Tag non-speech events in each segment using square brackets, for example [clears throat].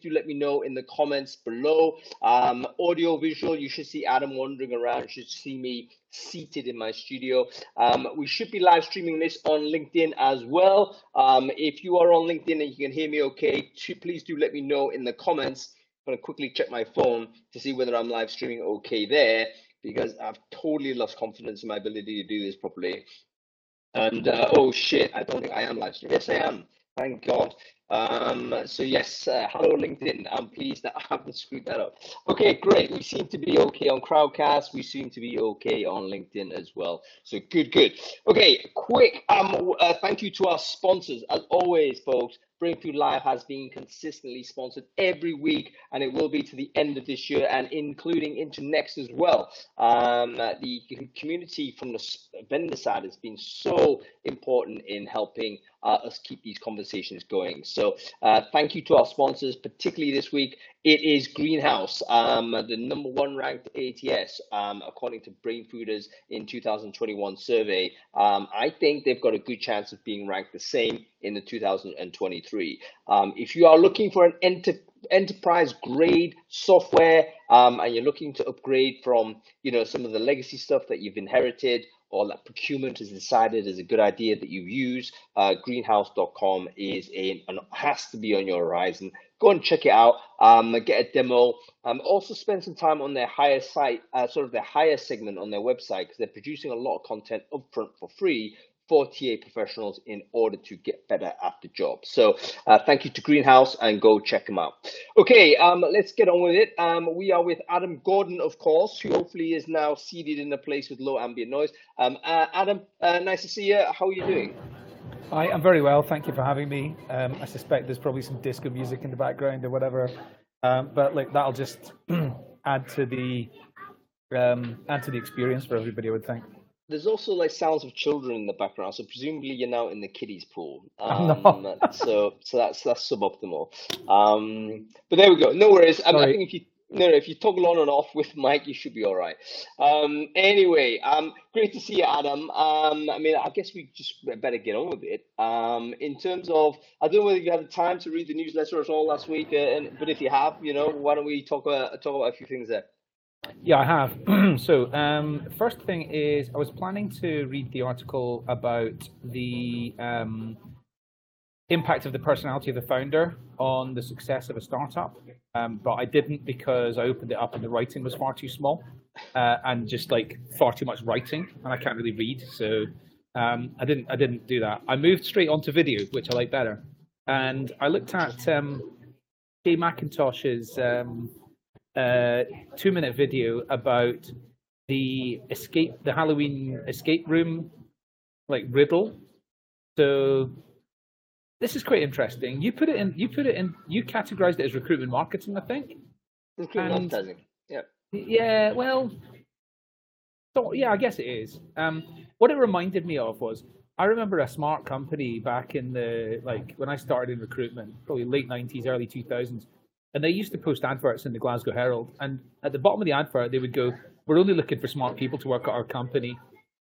do let me know in the comments below. Um, audio, visual, you should see Adam wandering around. You should see me seated in my studio. Um, we should be live streaming this on LinkedIn as well. Um, if you are on LinkedIn and you can hear me okay, please do let me know in the comments. I'm going to quickly check my phone to see whether I'm live streaming okay there because I've totally lost confidence in my ability to do this properly. And uh, oh shit, I don't think I am live streaming. Yes, I am. Thank God. Um, so yes, uh, hello LinkedIn. I'm pleased that I haven't screwed that up. Okay, great. We seem to be okay on Crowdcast. We seem to be okay on LinkedIn as well. So good, good. Okay, quick. Um, uh, thank you to our sponsors as always, folks. Brainfood Live has been consistently sponsored every week, and it will be to the end of this year and including into next as well. Um, the community from the vendor side has been so important in helping uh, us keep these conversations going. So, uh, thank you to our sponsors, particularly this week. It is Greenhouse, um, the number one ranked ATS, um, according to Brainfooders in 2021 survey. Um, I think they've got a good chance of being ranked the same in the 2023. Um, if you are looking for an enter- enterprise grade software um, and you're looking to upgrade from you know some of the legacy stuff that you've inherited or that procurement has decided is a good idea that you use, uh, greenhouse.com is a, an, has to be on your horizon. Go and check it out. Um, get a demo. Um, also spend some time on their higher site, uh, sort of their higher segment on their website because they're producing a lot of content upfront for free for TA professionals in order to get better at the job. So uh, thank you to Greenhouse and go check them out. Okay, um, let's get on with it. Um, we are with Adam Gordon, of course, who hopefully is now seated in a place with low ambient noise. Um, uh, Adam, uh, nice to see you. How are you doing? I'm very well. Thank you for having me. Um, I suspect there's probably some disco music in the background or whatever, um, but like that'll just [clears throat] add to the um, add to the experience for everybody. I would think there's also like sounds of children in the background, so presumably you're now in the kiddies pool. [laughs] Um, no. so so that's that's suboptimal. Um, but there we go. No worries. I, I think if you no, no, if you toggle on and off with Mike, you should be all right. Um, anyway, um, great to see you, Adam. Um, I mean, I guess we just better get on with it. Um, in terms of, I don't know whether you had the time to read the newsletter at all last week, uh, and, but if you have, you know, why don't we talk about talk about a few things there? Yeah, I have. [clears throat] so, um, first thing is, I was planning to read the article about the um, impact of the personality of the founder on the success of a startup, um, but I didn't because I opened it up and the writing was far too small uh, and just like far too much writing, and I can't really read, so um, I didn't. I didn't do that. I moved straight onto video, which I like better, and I looked at um, Jay McIntosh's um, uh, two minute video about the escape, the Halloween escape room, like riddle. So this is quite interesting. You put it in. You put it in. You categorized it as recruitment marketing, I think. Recruitment marketing. Yeah. Yeah. Well. So, yeah, I guess it is. Um, what it reminded me of was I remember a smart company back in the like when I started in recruitment, probably late '90s, early 2000s and they used to post adverts in the Glasgow Herald. And at the bottom of the advert, they would go, "We're only looking for smart people to work at our company.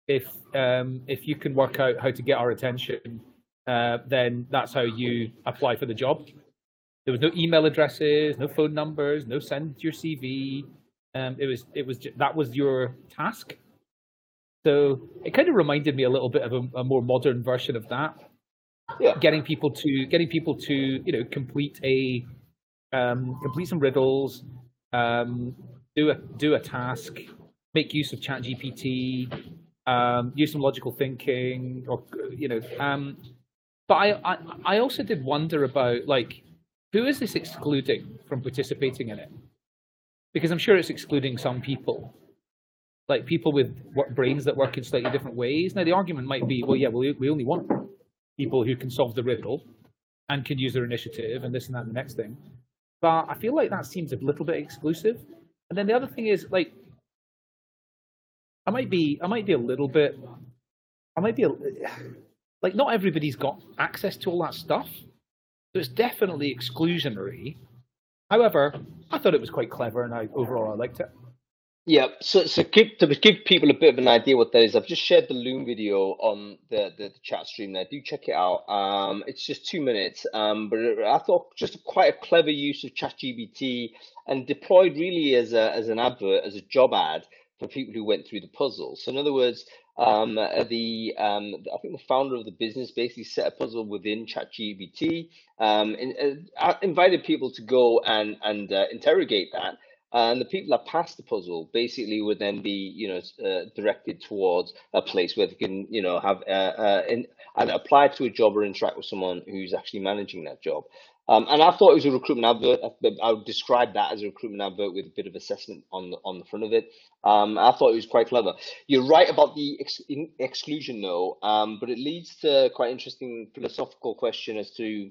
If um, if you can work out how to get our attention, uh, then that's how you apply for the job." There was no email addresses, no phone numbers, no send your CV. Um, it was it was that was your task. So it kind of reminded me a little bit of a, a more modern version of that. Yeah. Getting people to getting people to you know complete a um, complete some riddles, um, do a do a task, make use of ChatGPT, um, use some logical thinking, or you know. Um, but I, I I also did wonder about like who is this excluding from participating in it? Because I'm sure it's excluding some people, like people with brains that work in slightly different ways. Now the argument might be, well, yeah, well, we only want people who can solve the riddle and can use their initiative and this and that and the next thing but I feel like that seems a little bit exclusive. And then the other thing is like I might be I might be a little bit I might be a, [sighs] like not everybody's got access to all that stuff. So it's definitely exclusionary. However, I thought it was quite clever and I overall I liked it. Yeah, so so give, to give people a bit of an idea what that is, I've just shared the Loom video on the, the, the chat stream there. Do check it out. Um, it's just two minutes, um, but I thought just quite a clever use of ChatGPT and deployed really as a as an advert, as a job ad for people who went through the puzzle. So in other words, um, the um, I think the founder of the business basically set a puzzle within ChatGPT, um, and uh, invited people to go and and uh, interrogate that and the people that pass the puzzle basically would then be, you know, uh, directed towards a place where they can, you know, have uh, uh, in, apply to a job or interact with someone who's actually managing that job. Um, and I thought it was a recruitment advert. I would describe that as a recruitment advert with a bit of assessment on the on the front of it. Um, I thought it was quite clever. You're right about the ex exclusion, though, um, but it leads to quite interesting philosophical question as to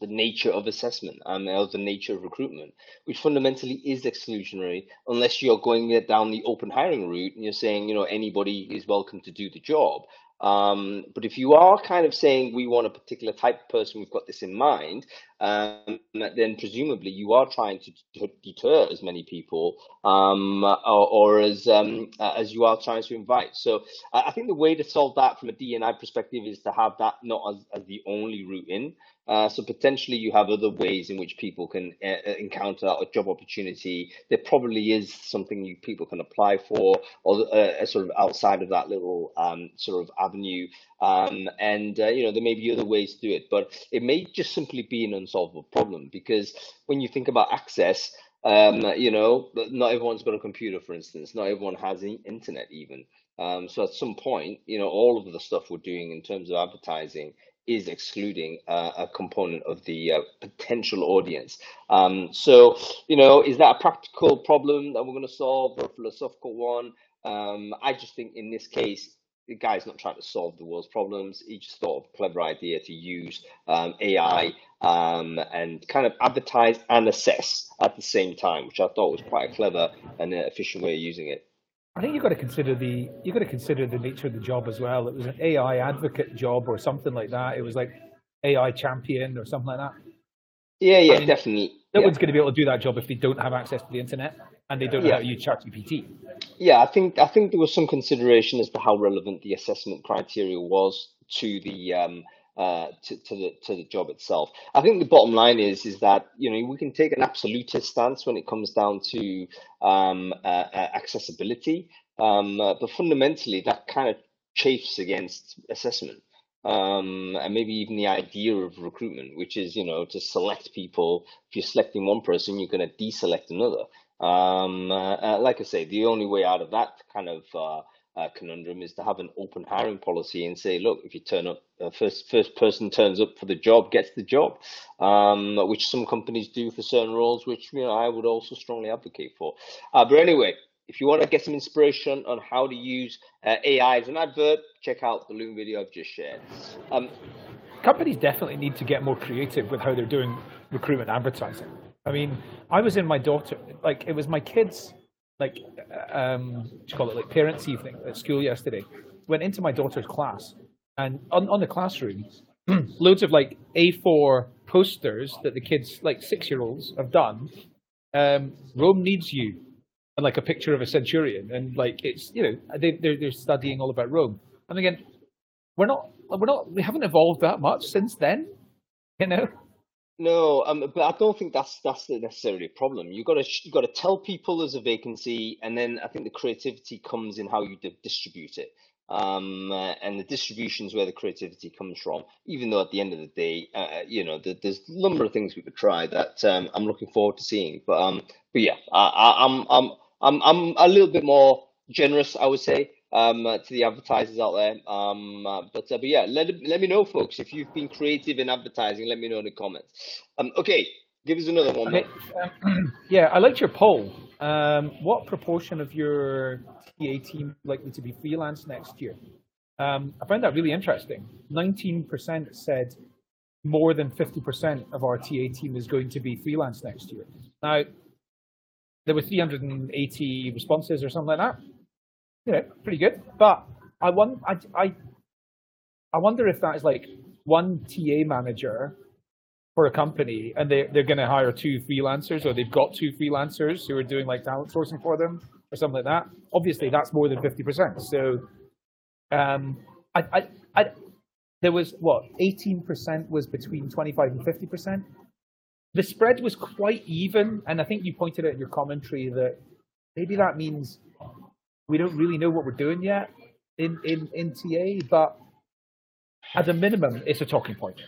the nature of assessment or the nature of recruitment, which fundamentally is exclusionary unless you're going down the open hiring route and you're saying, you know, anybody is welcome to do the job. Um, but if you are kind of saying we want a particular type of person, we've got this in mind, um, then presumably you are trying to, deter as many people um, or, or, as um, as you are trying to invite. So I think the way to solve that from a DNI perspective is to have that not as, as the only route in. Uh, so potentially you have other ways in which people can uh, encounter a job opportunity. There probably is something you people can apply for, or uh, sort of outside of that little um, sort of avenue. Um, and uh, you know there may be other ways to do it, but it may just simply be an unsolvable problem because when you think about access, um, you know, not everyone's got a computer, for instance. Not everyone has internet even. Um, so at some point, you know, all of the stuff we're doing in terms of advertising is excluding uh, a component of the uh, potential audience. Um, so, you know, is that a practical problem that we're going to solve or a philosophical one? Um, I just think in this case, the guy's not trying to solve the world's problems. He just thought of a clever idea to use um, AI um, and kind of advertise and assess at the same time, which I thought was quite a clever and efficient way of using it. I think you've got to consider the you've got to consider the nature of the job as well. It was an AI advocate job or something like that. It was like AI champion or something like that. Yeah, yeah, I mean, definitely. No yeah. one's going to be able to do that job if they don't have access to the internet and they don't know yeah. how to use ChatGPT. Yeah, I think I think there was some consideration as to how relevant the assessment criteria was to the um, uh, to, to the to the job itself. I think the bottom line is is that you know we can take an absolutist stance when it comes down to um, uh, uh, accessibility, um, uh, but fundamentally that kind of chafes against assessment um, and maybe even the idea of recruitment, which is you know to select people. If you're selecting one person, you're going to deselect another. Um, uh, uh, like I say, the only way out of that kind of uh, uh, conundrum is to have an open hiring policy and say, look, if you turn up, uh, first first person turns up for the job gets the job, um, which some companies do for certain roles, which you know I would also strongly advocate for. Uh, but anyway, if you want to get some inspiration on how to use AI as an advert, check out the Loom video I've just shared. Um, Companies definitely need to get more creative with how they're doing recruitment advertising. I mean, I was in my daughter, like it was my kids' like um, you call it like parents' evening at school yesterday. Went into my daughter's class, and on, on the classroom, [clears throat] loads of like A4 posters that the kids, like six year olds, have done. Um, Rome needs you, and like a picture of a centurion, and like it's you know they they're, they're studying all about Rome. And again, we're not we're not we haven't evolved that much since then, you know. No, um, but I don't think that's that's necessarily a problem. You got to you got to tell people there's a vacancy, and then I think the creativity comes in how you distribute it. Um, uh, and the distribution is where the creativity comes from. Even though at the end of the day, uh, uh you know, the, there's a number of things we could try that um, I'm looking forward to seeing. But um, but yeah, I, I, I'm I'm I'm I'm a little bit more generous, I would say um, uh, to the advertisers out there. Um, uh, but, uh, but yeah, let, let me know, folks. If you've been creative in advertising, let me know in the comments. Um, okay, give us another one. [clears throat] Yeah, I liked your poll. Um, what proportion of your TA team likely to be freelance next year? Um, I found that really interesting. 19% said more than 50% of our TA team is going to be freelance next year. Now, there were 380 responses or something like that you know, pretty good. But I want, I, I, I wonder if that is like one TA manager for a company, and they they're going to hire two freelancers, or they've got two freelancers who are doing like talent sourcing for them, or something like that. Obviously, that's more than 50%. So um, I, I, I, there was what 18% was between 25 and 50%. The spread was quite even, and I think you pointed out in your commentary that maybe that means we don't really know what we're doing yet in in, in TA, but at a minimum, it's a talking point.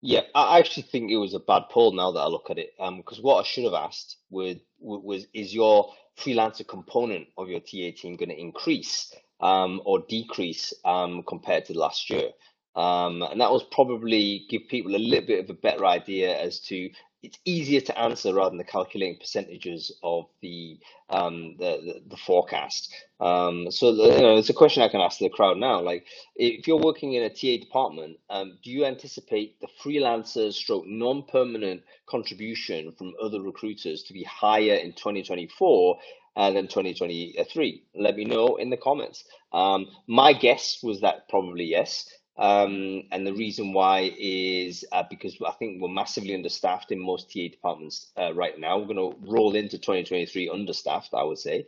Yeah, I actually think it was a bad poll now that I look at it. Um, because what I should have asked was, was is your freelancer component of your TA team going to increase um, or decrease um, compared to last year? Um, and that was probably give people a little bit of a better idea as to it's easier to answer rather than calculating percentages of the um, the, the, the forecast. Um, so the, you know, it's a question I can ask the crowd now. Like, if you're working in a TA department, um, do you anticipate the freelancers stroke non-permanent contribution from other recruiters to be higher in 2024 uh, than 2023? Let me know in the comments. Um, my guess was that probably yes. Um, and the reason why is uh, because I think we're massively understaffed in most TA departments uh, right now. We're going to roll into 2023 understaffed, I would say.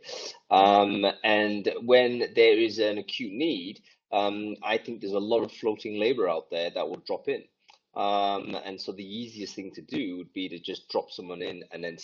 Um, and when there is an acute need, um, I think there's a lot of floating labor out there that will drop in. Um, and so the easiest thing to do would be to just drop someone in and then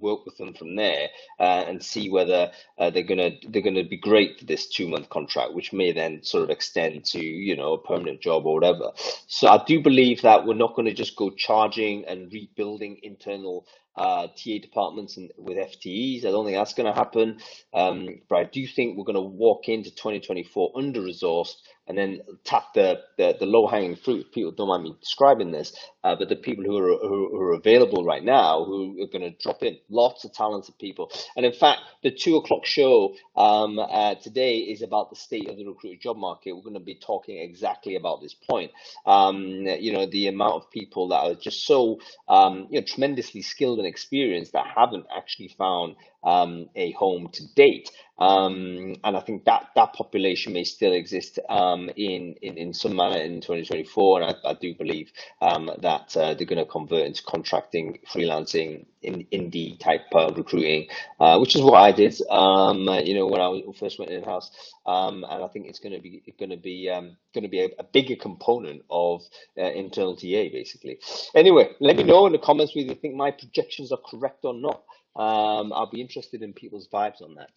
work with them from there uh, and see whether uh, they're gonna they're gonna be great for this two month contract, which may then sort of extend to you know a permanent job or whatever. So I do believe that we're not going to just go charging and rebuilding internal uh, TA departments and with FTEs. I don't think that's going to happen. Um, but I do think we're going to walk into 2024 under resourced and then tap the, the, the low hanging fruit. People don't mind me describing this, uh, but the people who are, who, who are available right now who are going to drop in lots of talented people. And in fact, the two o'clock show um, uh, today is about the state of the recruiter job market. We're going to be talking exactly about this point. Um, you know, the amount of people that are just so um, you know tremendously skilled and experienced that haven't actually found um, a home to date. Um, and I think that that population may still exist um, in, in in some manner in 2024. And I, I do believe um, that uh, they're going to convert into contracting, freelancing, in indie type uh, recruiting, uh, which is what I did. Um, you know, when I first went in house, um, and I think it's going to be going to be going to be a, a, bigger component of uh, internal TA basically. Anyway, let me know in the comments whether you think my projections are correct or not. Um, I'll be interested in people's vibes on that.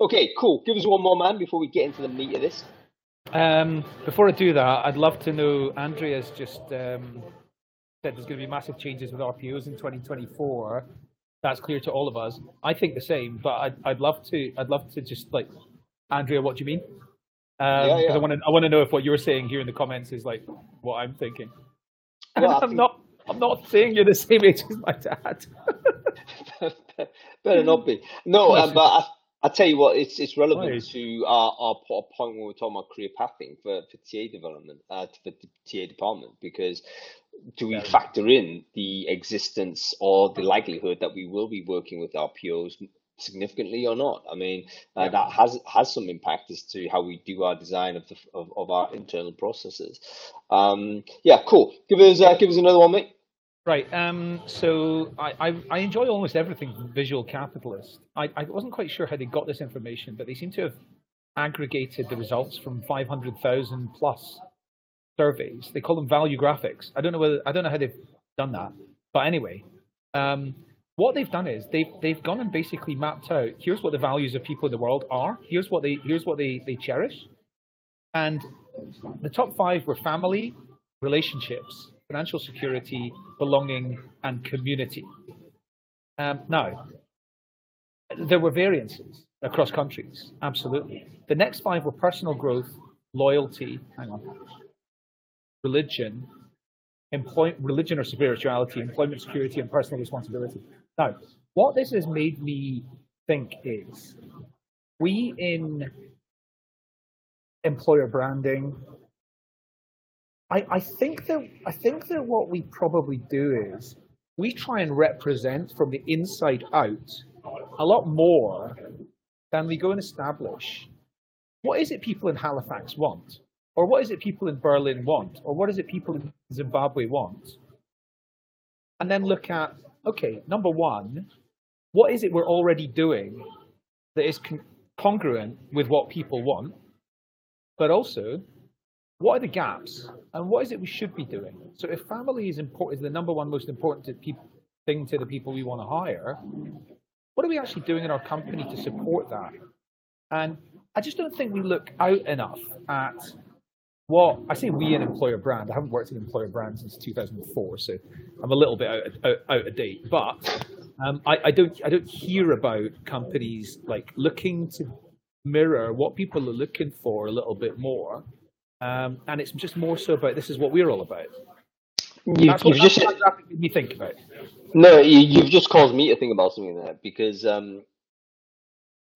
Okay, cool. Give us one more, man, before we get into the meat of this. Um, before I do that, I'd love to know. Andrea's just um, said there's going to be massive changes with RPOs in 2024. That's clear to all of us. I think the same, but I'd, I'd love to. I'd love to just like, Andrea, what do you mean? Um, yeah, yeah. I want to. I want to know if what you're saying here in the comments is like what I'm thinking. Well, [laughs] I'm think... not. I'm not saying you're the same age as my dad. [laughs] [laughs] Better not be. No, um, but I, I tell you what, it's it's relevant right. to our, our, point when we're talking about career pathing for, for TA development, uh, for the TA department, because do we factor in the existence or the likelihood that we will be working with RPOs significantly or not? I mean, uh, yeah. that has has some impact as to how we do our design of the of, of our internal processes. Um, yeah, cool. Give us uh, give us another one, mate. Right. Um, so I, I, I, enjoy almost everything from Visual Capitalist. I, I wasn't quite sure how they got this information, but they seem to have aggregated the results from 500,000 plus surveys. They call them value graphics. I don't know whether I don't know how they've done that, but anyway, um, what they've done is they've they've gone and basically mapped out. Here's what the values of people in the world are. Here's what they here's what they they cherish, and the top five were family, relationships, financial security, belonging, and community. Um, now, there were variances across countries, absolutely. The next five were personal growth, loyalty, hang on, religion, employ, religion or spirituality, employment security, and personal responsibility. Now, what this has made me think is we in employer branding, I, I think that I think that what we probably do is we try and represent from the inside out a lot more than we go and establish. What is it people in Halifax want, or what is it people in Berlin want, or what is it people in Zimbabwe want, and then look at okay, number one, what is it we're already doing that is con- congruent with what people want, but also what are the gaps and what is it we should be doing? So if family is important, is the number one most important to thing to the people we want to hire, what are we actually doing in our company to support that? And I just don't think we look out enough at what I say we an employer brand. I haven't worked in employer brand since 2004, so I'm a little bit out, out, out of date. But um, I, I, don't I don't hear about companies like looking to mirror what people are looking for a little bit more, um, and it's just more so about this is what we're all about. You, you've just me think about. No, you, have just caused me to think about something there because um,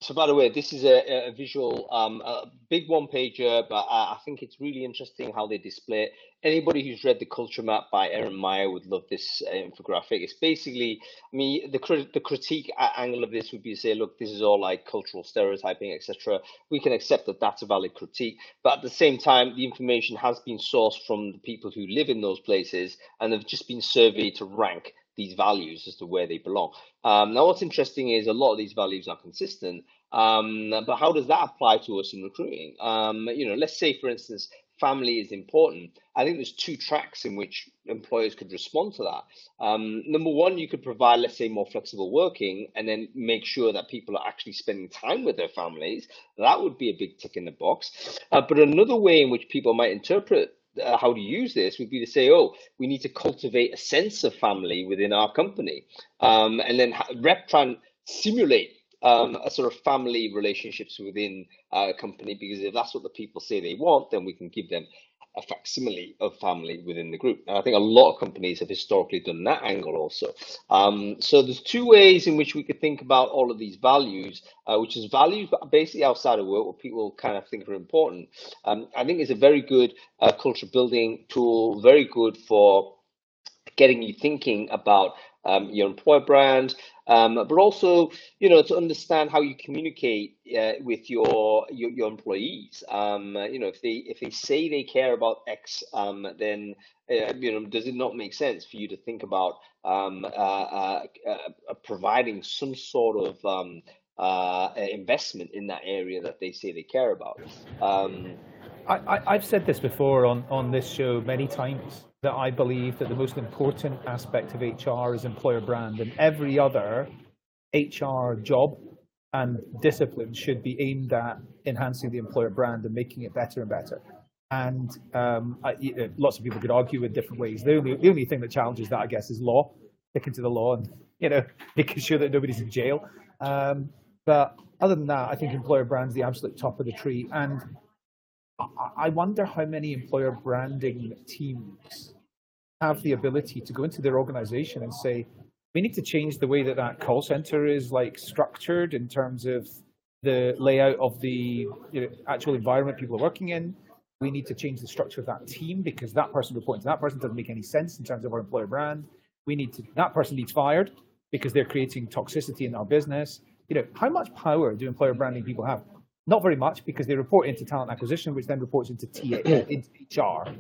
so, by the way, this is a, a visual, um, a big one pager, but I, I, think it's really interesting how they display it. Anybody who's read the Culture Map by Erin Meyer would love this uh, infographic. It's basically, I mean, the the critique angle of this would be to say, look, this is all like cultural stereotyping, etc. We can accept that that's a valid critique, but at the same time, the information has been sourced from the people who live in those places and have just been surveyed to rank these values as to where they belong. Um, now, what's interesting is a lot of these values are consistent, um, but how does that apply to us in recruiting? Um, you know, let's say, for instance, family is important. I think there's two tracks in which employers could respond to that. Um, number one, you could provide, let's say, more flexible working and then make sure that people are actually spending time with their families. That would be a big tick in the box. Uh, but another way in which people might interpret uh, how to use this would be to say, oh, we need to cultivate a sense of family within our company, um, and then rep try and simulate um, a sort of family relationships within a company. Because if that's what the people say they want, then we can give them a facsimile of family within the group. And I think a lot of companies have historically done that angle also. Um, so there's two ways in which we could think about all of these values, uh, which is values, basically outside of work, what people kind of think are important. Um, I think it's a very good uh, culture building tool, very good for getting you thinking about um, your employer brand, um, but also you know to understand how you communicate uh, with your, your, your employees. Um, you know if they if they say they care about X, um, then uh, you know does it not make sense for you to think about um, uh, uh, uh, providing some sort of um, uh, investment in that area that they say they care about? Um, I, I've said this before on, on this show many times that I believe that the most important aspect of HR is employer brand, and every other HR job and discipline should be aimed at enhancing the employer brand and making it better and better. And um, I, you know, lots of people could argue in different ways. The only, the only thing that challenges that, I guess, is law, sticking to the law and you know [laughs] making sure that nobody's in jail. Um, but other than that, I think employer brand's the absolute top of the tree. And I wonder how many employer branding teams have the ability to go into their organization and say, we need to change the way that that call center is like structured in terms of the layout of the you know, actual environment people are working in. We need to change the structure of that team because that person reporting to that person doesn't make any sense in terms of our employer brand. We need to that person needs fired because they're creating toxicity in our business. You know, how much power do employer branding people have? Not very much because they report into talent acquisition, which then reports into TA, into HR.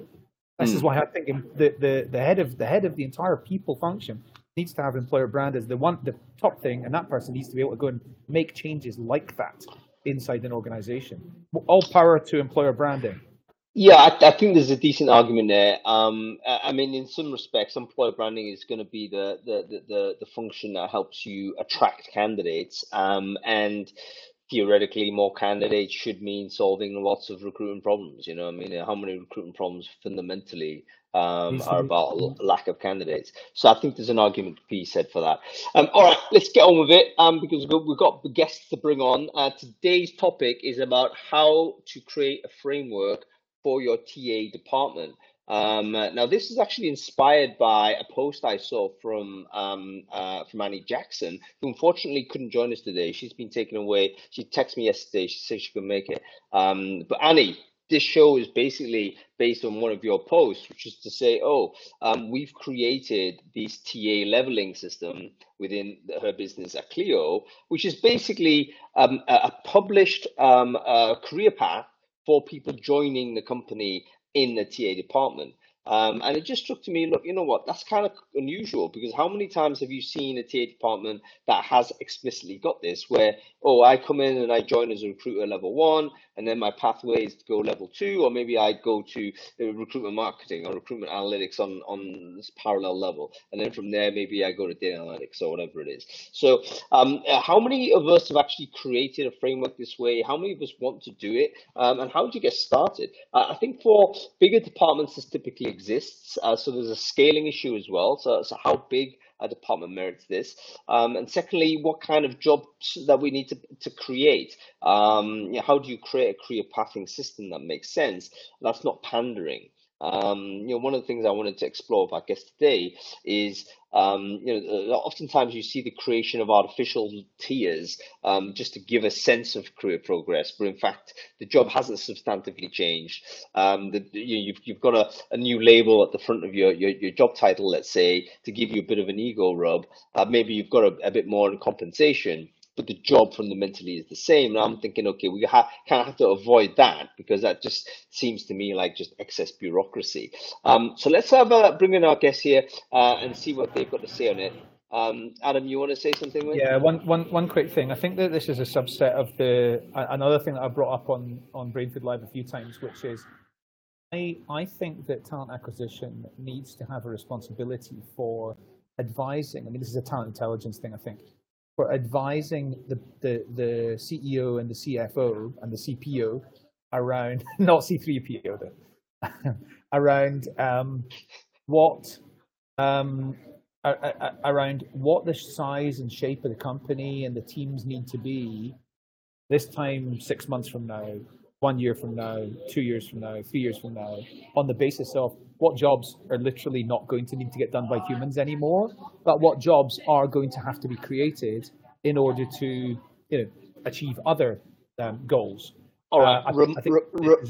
This is hmm. why I think the, the, the head of the head of the entire people function needs to have employer brand as the one the top thing, and that person needs to be able to go and make changes like that inside an organization. All power to employer branding. Yeah, I, I think there's a decent argument there. Um, I mean, in some respects, employer branding is going to be the, the the the function that helps you attract candidates. Um, and theoretically more candidates should mean solving lots of recruitment problems. You know, I mean, how many recruitment problems fundamentally um, are about lack of candidates? So I think there's an argument to be said for that. Um, all right, let's get on with it um, because we've got guests to bring on. Uh, today's topic is about how to create a framework for your TA department. Um, now, this is actually inspired by a post I saw from um, uh, from Annie Jackson, who unfortunately couldn't join us today. She's been taken away. She texted me yesterday. She said she could make it. Um, but Annie, this show is basically based on one of your posts, which is to say, oh, um, we've created this TA leveling system within her business at Cleo, which is basically um, a, a, published um, career path for people joining the company in the TA department. Um, and it just struck to me, look, you know what, that's kind of unusual because how many times have you seen a TA department that has explicitly got this where, oh, I come in and I join as a recruiter level one, and then my pathway is to go level two, or maybe I go to recruitment marketing or recruitment analytics on, on this parallel level. And then from there, maybe I go to data analytics or whatever it is. So um, how many of us have actually created a framework this way? How many of us want to do it? Um, and how did you get started? Uh, I think for bigger departments, it's typically exists. Uh, so there's a scaling issue as well. So, so how big a department merits this? Um, and secondly, what kind of jobs that we need to, to create? Um, you know, how do you create a career pathing system that makes sense? That's not pandering. Um, you know, one of the things I wanted to explore, I guess, today is, um, you know, oftentimes you see the creation of artificial tiers um, just to give a sense of career progress, but in fact, the job hasn't substantively changed. Um, the, you, have you've, you've got a, a new label at the front of your, your, your job title, let's say, to give you a bit of an ego rub. Uh, maybe you've got a, a bit more in compensation but the job fundamentally is the same. And I'm thinking, okay, we ha- kind of have to avoid that because that just seems to me like just excess bureaucracy. Um, so let's have a, bring in our guests here uh, and see what they've got to say on it. Um, Adam, you want to say something? With? Yeah, one, one, one quick thing. I think that this is a subset of the another thing that I brought up on on Brainfood Live a few times, which is I I think that talent acquisition needs to have a responsibility for advising. I mean, this is a talent intelligence thing, I think, for advising the, the, the CEO and the CFO and the CPO around, [laughs] not C3PO though, [laughs] around um, what um, around what the size and shape of the company and the teams need to be this time six months from now one year from now, two years from now, three years from now, on the basis of what jobs are literally not going to need to get done by humans anymore, but what jobs are going to have to be created in order to you know achieve other um, goals. All right. Uh, I, I think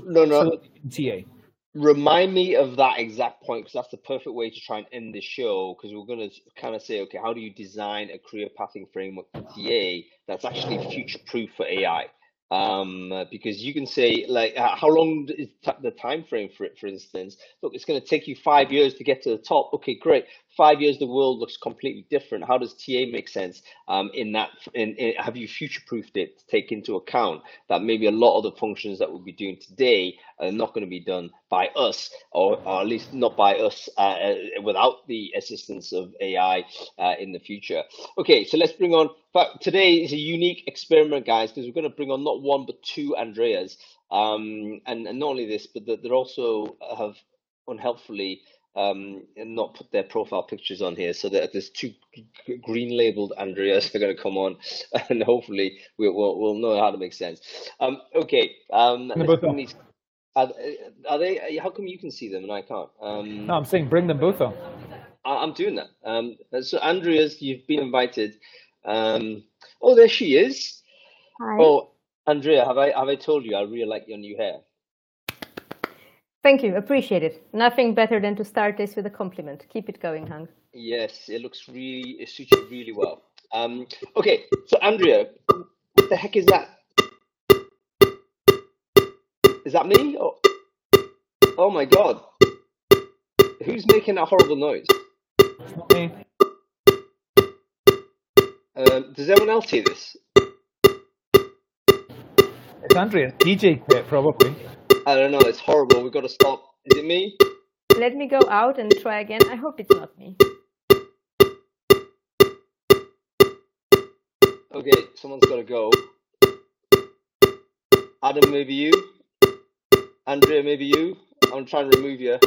no, no. TA. Remind me of that exact point because that's the perfect way to try and end the show. Because we're going to kind of say, okay, how do you design a career pathing framework for TA that's actually future proof for AI? Um, because you can say like how long is the time frame for it for instance? Look it's going to take you five years to get to the top. Okay great five years the world looks completely different. How does ta make sense um, in that in, in have you future proofed it to take into account that maybe a lot of the functions that we'll be doing today are not going to be done by us or, or at least not by us uh, uh, without the assistance of ai uh, in the future? Okay so let's bring on but today is a unique experiment guys because we're going to bring on not one but two andreas. Um, and, and not only this but that they also have unhelpfully um, and not put their profile pictures on here so that there's two green labeled Andreas they're going to come on [laughs] and hopefully we'll, we'll, we'll know how to make sense. Um, okay. Um, these, are, are, they, how come you can see them and I can't? Um, no, I'm saying bring them both on. I, am doing that. Um, so Andreas, you've been invited. Um, oh, there she is. Hi. Oh, Andrea, have I, have I told you I really like your new hair? Thank you. Appreciate it. Nothing better than to start this with a compliment. Keep it going, Hung. Yes, it looks really, it suits you really well. Um, okay, so Andrea, what the heck is that? Is that me? Oh, oh my god. Who's making that horrible noise? It's not me. Um, does anyone else hear this? It's Andrea. DJ quit, probably. I don't know. It's horrible. We've got to stop. Is it me? Let me go out and try again. I hope it's not me. Okay, someone's got to go. Adam, maybe you. Andrea, maybe you. I'm trying to remove you.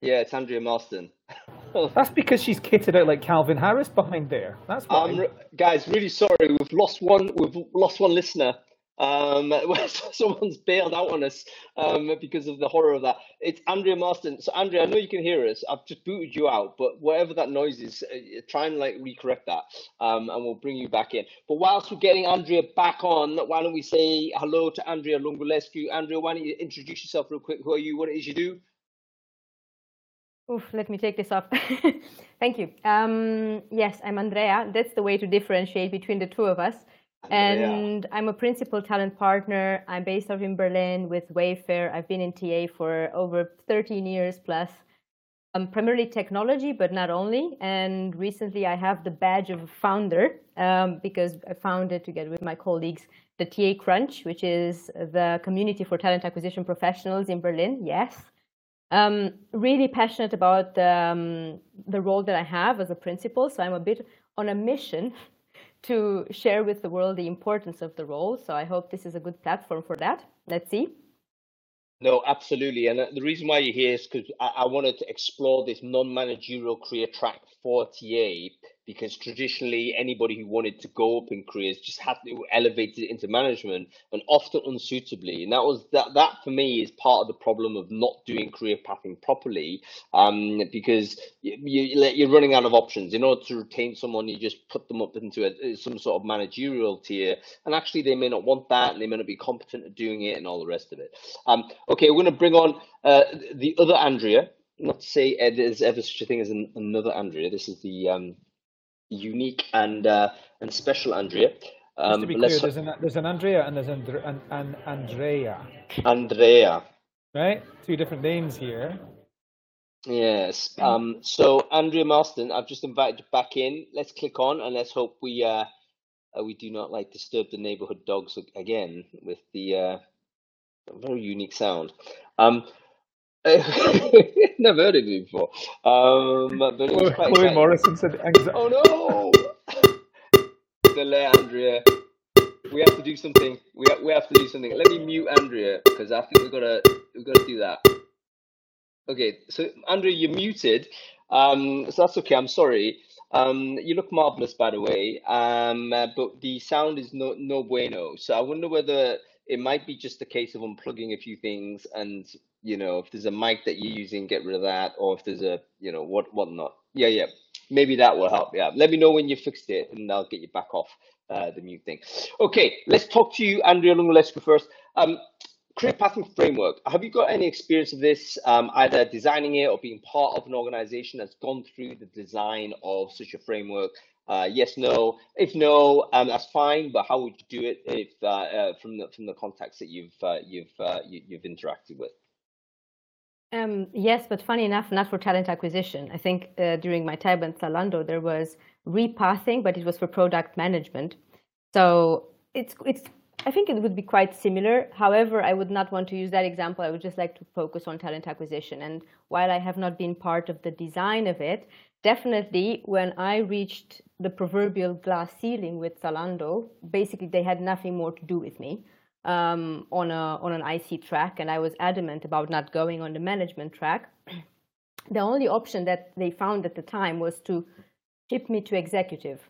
Yeah, it's Andrea Marston. [laughs] That's because she's kitted out like Calvin Harris behind there. That's why. Um, guys, really sorry. We've lost one. We've lost one listener. Um, [laughs] someone's bailed out on us um, because of the horror of that. It's Andrea Marston. So, Andrea, I know you can hear us. I've just booted you out, but whatever that noise is, uh, try and like recorrect that, um, and we'll bring you back in. But whilst we're getting Andrea back on, why don't we say hello to Andrea Lungulescu? Andrea, why don't you introduce yourself real quick? Who are you? What it is you do? Oof, let me take this off. [laughs] Thank you. Um, yes, I'm Andrea. That's the way to differentiate between the two of us. And yeah. I'm a principal talent partner. I'm based out in Berlin with Wayfair. I've been in TA for over 13 years plus. Um, primarily technology, but not only. And recently I have the badge of a founder um, because I founded together with my colleagues the TA Crunch, which is the community for talent acquisition professionals in Berlin. Yes. Um, really passionate about um, the role that I have as a principal. So I'm a bit on a mission [laughs] to share with the world the importance of the role. So I hope this is a good platform for that. Let's see. No, absolutely. And uh, the reason why you're here is because I, I wanted to explore this non managerial career track for TA because traditionally anybody who wanted to go up in careers just had to elevate it into management and often unsuitably. And that was that that for me is part of the problem of not doing career pathing properly um, because you, are running out of options. In order to retain someone you just put them up into a, some sort of managerial tier and actually they may not want that and they may not be competent at doing it and all the rest of it. Um, okay we're going to bring on uh, the other andrea. Not to say uh, there's ever such a thing as an, another andrea. This is the um, unique and uh, and special Andrea. Um, to be clear, there's an, there's an Andrea and there's an, an, an Andrea. Andrea. Right? Two different names here. Yes. Um, so Andrea Marston, I've just invited you back in. Let's click on and let's hope we uh, uh we do not like disturb the neighborhood dogs again with the uh, very unique sound. Um, [laughs] Never heard of him before. Um, but it was quite Chloe Morrison said, "Oh no, [laughs] delay, Andrea. We have to do something. We have, we have to do something. Let me mute Andrea because I think we've got to we've got to do that. Okay, so Andrea, you're muted. Um, so that's okay. I'm sorry. Um, you look marvelous, by the way. Um, uh, but the sound is no no bueno. So I wonder whether it might be just a case of unplugging a few things and you know if there's a mic that you're using get rid of that or if there's a you know what whatnot yeah yeah maybe that will help yeah let me know when you fixed it and i'll get you back off uh, the mute thing okay let's talk to you andrea lungulescu first um career pathing framework have you got any experience of this um, either designing it or being part of an organization that's gone through the design of such a framework uh, yes, no. If no, um, that's fine. But how would you do it if uh, uh, from the from the context that you've uh, you've uh, you, have interacted with? Um, yes, but funny enough, not for talent acquisition. I think uh, during my time at Zalando, there was repathing, but it was for product management. So it's it's. I think it would be quite similar. However, I would not want to use that example. I would just like to focus on talent acquisition. And while I have not been part of the design of it, definitely when I reached the proverbial glass ceiling with Zalando, basically they had nothing more to do with me um, on a on an IC track, and I was adamant about not going on the management track. [clears throat] the only option that they found at the time was to ship me to executive.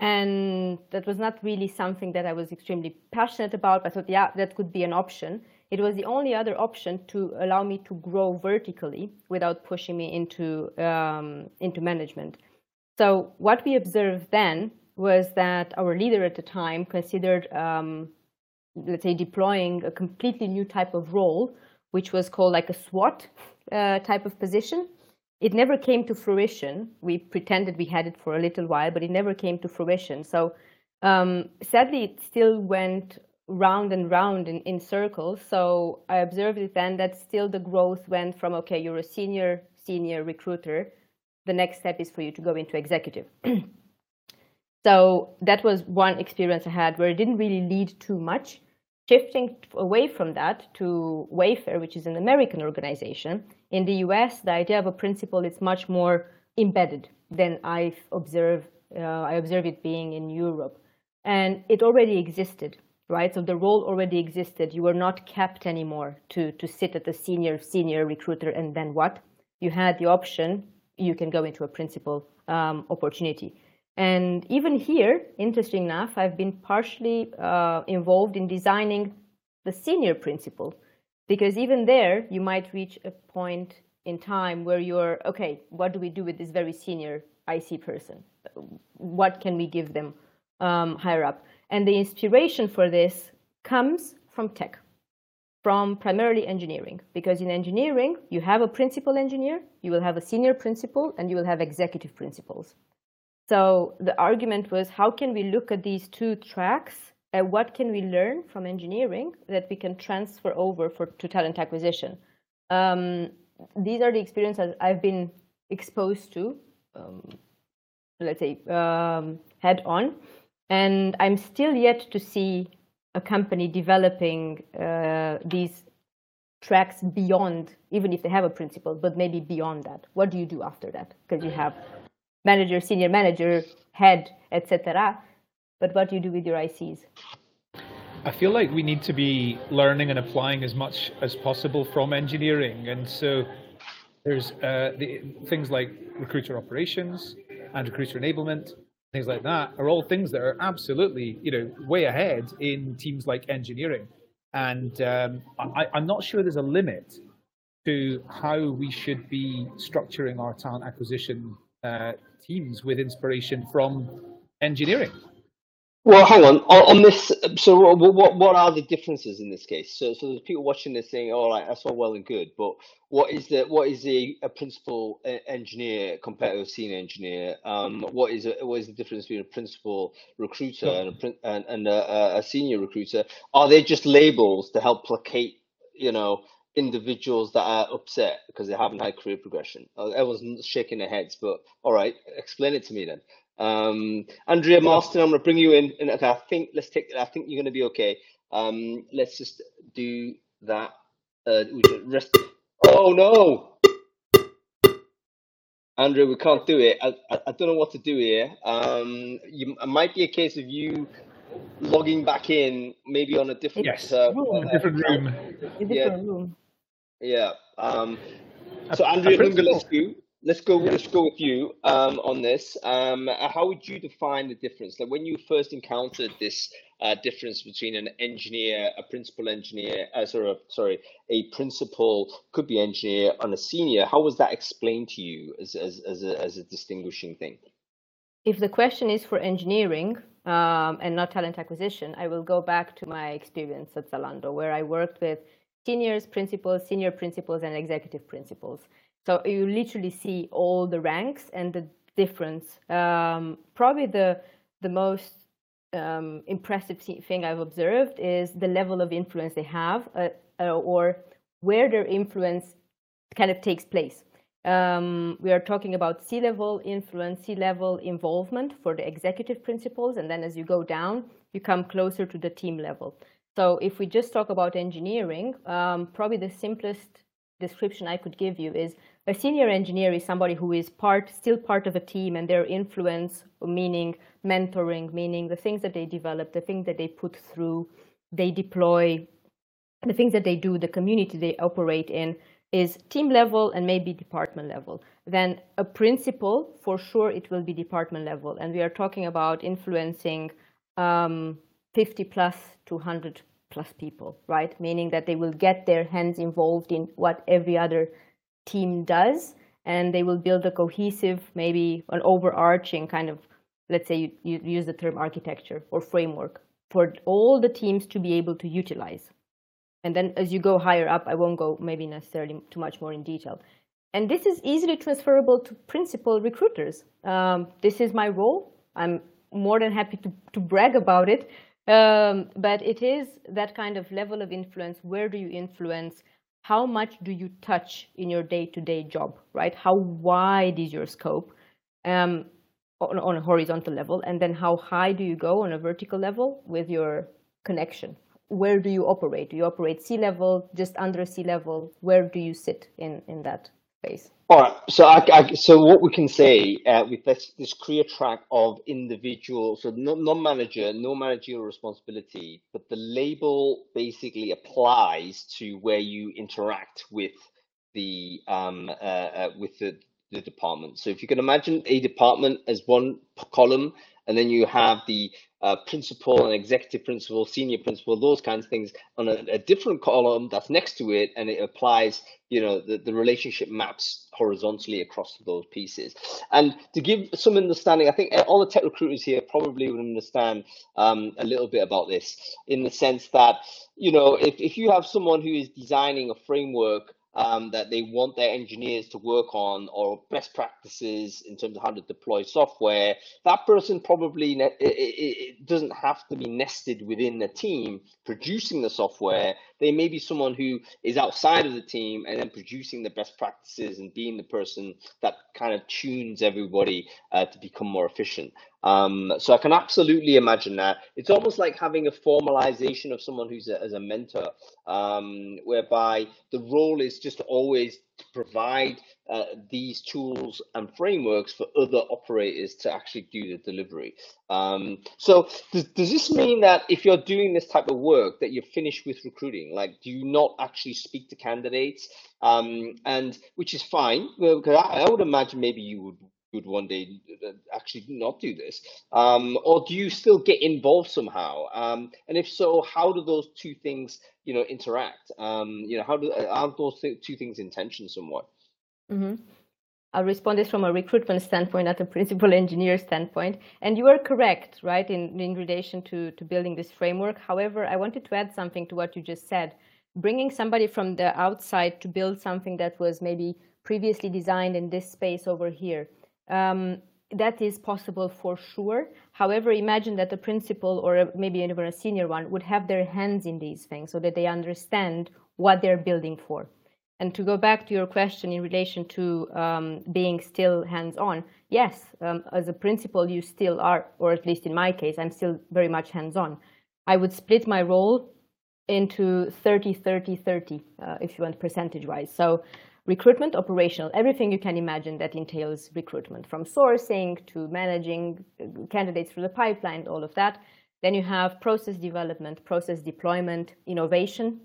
And that was not really something that I was extremely passionate about. But I thought, yeah, that could be an option. It was the only other option to allow me to grow vertically without pushing me into um, into management. So what we observed then was that our leader at the time considered, um, let's say, deploying a completely new type of role, which was called like a SWAT uh, type of position. It never came to fruition. We pretended we had it for a little while, but it never came to fruition. So um, sadly, it still went round and round in, in circles. So I observed it then that still the growth went from, okay, you're a senior, senior recruiter. The next step is for you to go into executive. [clears throat] so that was one experience I had where it didn't really lead too much. Shifting away from that to Wayfair, which is an American organization, in the US, the idea of a principal is much more embedded than I've observed. Uh, I observe it being in Europe, and it already existed right? So the role already existed. You were not kept anymore to, to sit at the senior, senior recruiter and then what? You had the option, you can go into a principal um, opportunity. And even here, interesting enough, I've been partially uh, involved in designing the senior principal because even there, you might reach a point in time where you're, okay, what do we do with this very senior IC person? What can we give them um, higher up? And the inspiration for this comes from tech, from primarily engineering, because in engineering, you have a principal engineer, you will have a senior principal, and you will have executive principals. So the argument was how can we look at these two tracks and what can we learn from engineering that we can transfer over for, to talent acquisition? Um, these are the experiences I've been exposed to, um, let's say, um, head on. And I'm still yet to see a company developing uh, these tracks beyond, even if they have a principal, but maybe beyond that. What do you do after that? Because you have manager, senior manager, head, etc. But what do you do with your ICs? I feel like we need to be learning and applying as much as possible from engineering, and so there's uh, the, things like recruiter operations and recruiter enablement, things like that are all things that are absolutely, you know, way ahead in teams like engineering. And um, I, I'm not sure there's a limit to how we should be structuring our talent acquisition uh, teams with inspiration from engineering. Well, hang on. on. On this, so what what are the differences in this case? So so there's people watching this saying, "All right, that's all well and good," but what is the what is the a principal engineer compared to a senior engineer? Um, what is a, what is the difference between a principal recruiter and a and, and a, a senior recruiter? Are they just labels to help placate, you know, individuals that are upset because they haven't had career progression? Uh, everyone's shaking their heads, but all right, explain it to me then. Um, Andrea Marston, I'm going to bring you in. And okay, I think let's take. I think you're going to be okay. Um, let's just do that. Uh, rest. Oh no, Andrea, we can't do it. I, I, I don't know what to do here. Um, you, it might be a case of you logging back in, maybe on a different yes, uh, a different room. A different yeah. Room. Yeah. Um, so Andrea Lungulescu let's go. Let's go with you um, on this. Um, how would you define the difference? Like when you first encountered this uh, difference between an engineer, a principal engineer, uh, sorry, sorry, a principal could be engineer, and a senior. How was that explained to you as as as a, as a distinguishing thing? If the question is for engineering um, and not talent acquisition, I will go back to my experience at Zalando, where I worked with seniors, principals, senior principals, and executive principals. So you literally see all the ranks and the difference. Um, probably the the most um, impressive thing I've observed is the level of influence they have, uh, uh, or where their influence kind of takes place. Um, we are talking about C-level influence, C-level involvement for the executive principals, and then as you go down, you come closer to the team level. So if we just talk about engineering, um, probably the simplest description I could give you is a senior engineer is somebody who is part still part of a team and their influence meaning mentoring meaning the things that they develop the things that they put through they deploy the things that they do the community they operate in is team level and maybe department level. Then a principal for sure it will be department level. And we are talking about influencing um, 50 plus to 100 plus people right? Meaning that they will get their hands involved in what every other team does and they will build a cohesive maybe an overarching kind of let's say you, you use the term architecture or framework for all the teams to be able to utilize. And then as you go higher up i won't go maybe necessarily too much more in detail. And this is easily transferable to principal recruiters. Um, this is my role. I'm more than happy to, to brag about it um, but it is that kind of level of influence where do you influence how much do you touch in your day-to-day job, right? How wide is your scope um, on, on a horizontal level, and then how high do you go on a vertical level with your connection? Where do you operate? Do you operate C-level, just under C-level? Where do you sit in in that All right. So, I, I, so what we can say uh, with this this career track of individual, so no, non-manager, no managerial responsibility, but the label basically applies to where you interact with the um uh, uh, with the the department. So if you can imagine a department as one column, and then you have the uh, principal and executive principal, senior principal, those kinds of things on a, a, different column that's next to it, and it applies, you know, the, the relationship maps horizontally across those pieces. And to give some understanding, I think all the tech recruiters here probably would understand um, a little bit about this in the sense that, you know, if, if you have someone who is designing a framework um, that they want their engineers to work on or best practices in terms of how to deploy software, that person probably it, it, it doesn't have to be nested within the team producing the software. They may be someone who is outside of the team and then producing the best practices and being the person that kind of tunes everybody uh, to become more efficient. Um, so I can absolutely imagine that. It's almost like having a formalization of someone who's a, as a mentor, um, whereby the role is just always to provide uh, these tools and frameworks for other operators to actually do the delivery. Um, so does, does this mean that if you're doing this type of work that you're finished with recruiting? Like, do you not actually speak to candidates? Um, and which is fine, because I, I would imagine maybe you would would one day uh, actually not do this? Um, or do you still get involved somehow? Um, and if so, how do those two things, you know, interact? Um, you know, how do are those two things in tension somewhat? Mm-hmm. I'll respond this from a recruitment standpoint, not a principal [laughs] engineer standpoint. And you are correct, right, in, in relation to, to building this framework. However, I wanted to add something to what you just said. Bringing somebody from the outside to build something that was maybe previously designed in this space over here um, that is possible for sure. However, imagine that a principal or maybe even a senior one would have their hands in these things so that they understand what they're building for. And to go back to your question in relation to um, being still hands on, yes, um, as a principal, you still are, or at least in my case, I'm still very much hands on. I would split my role into 30, 30, 30, uh, if you want percentage wise. So recruitment, operational, everything you can imagine that entails recruitment, from sourcing to managing uh, candidates through the pipeline, all of that. Then you have process development, process deployment, innovation.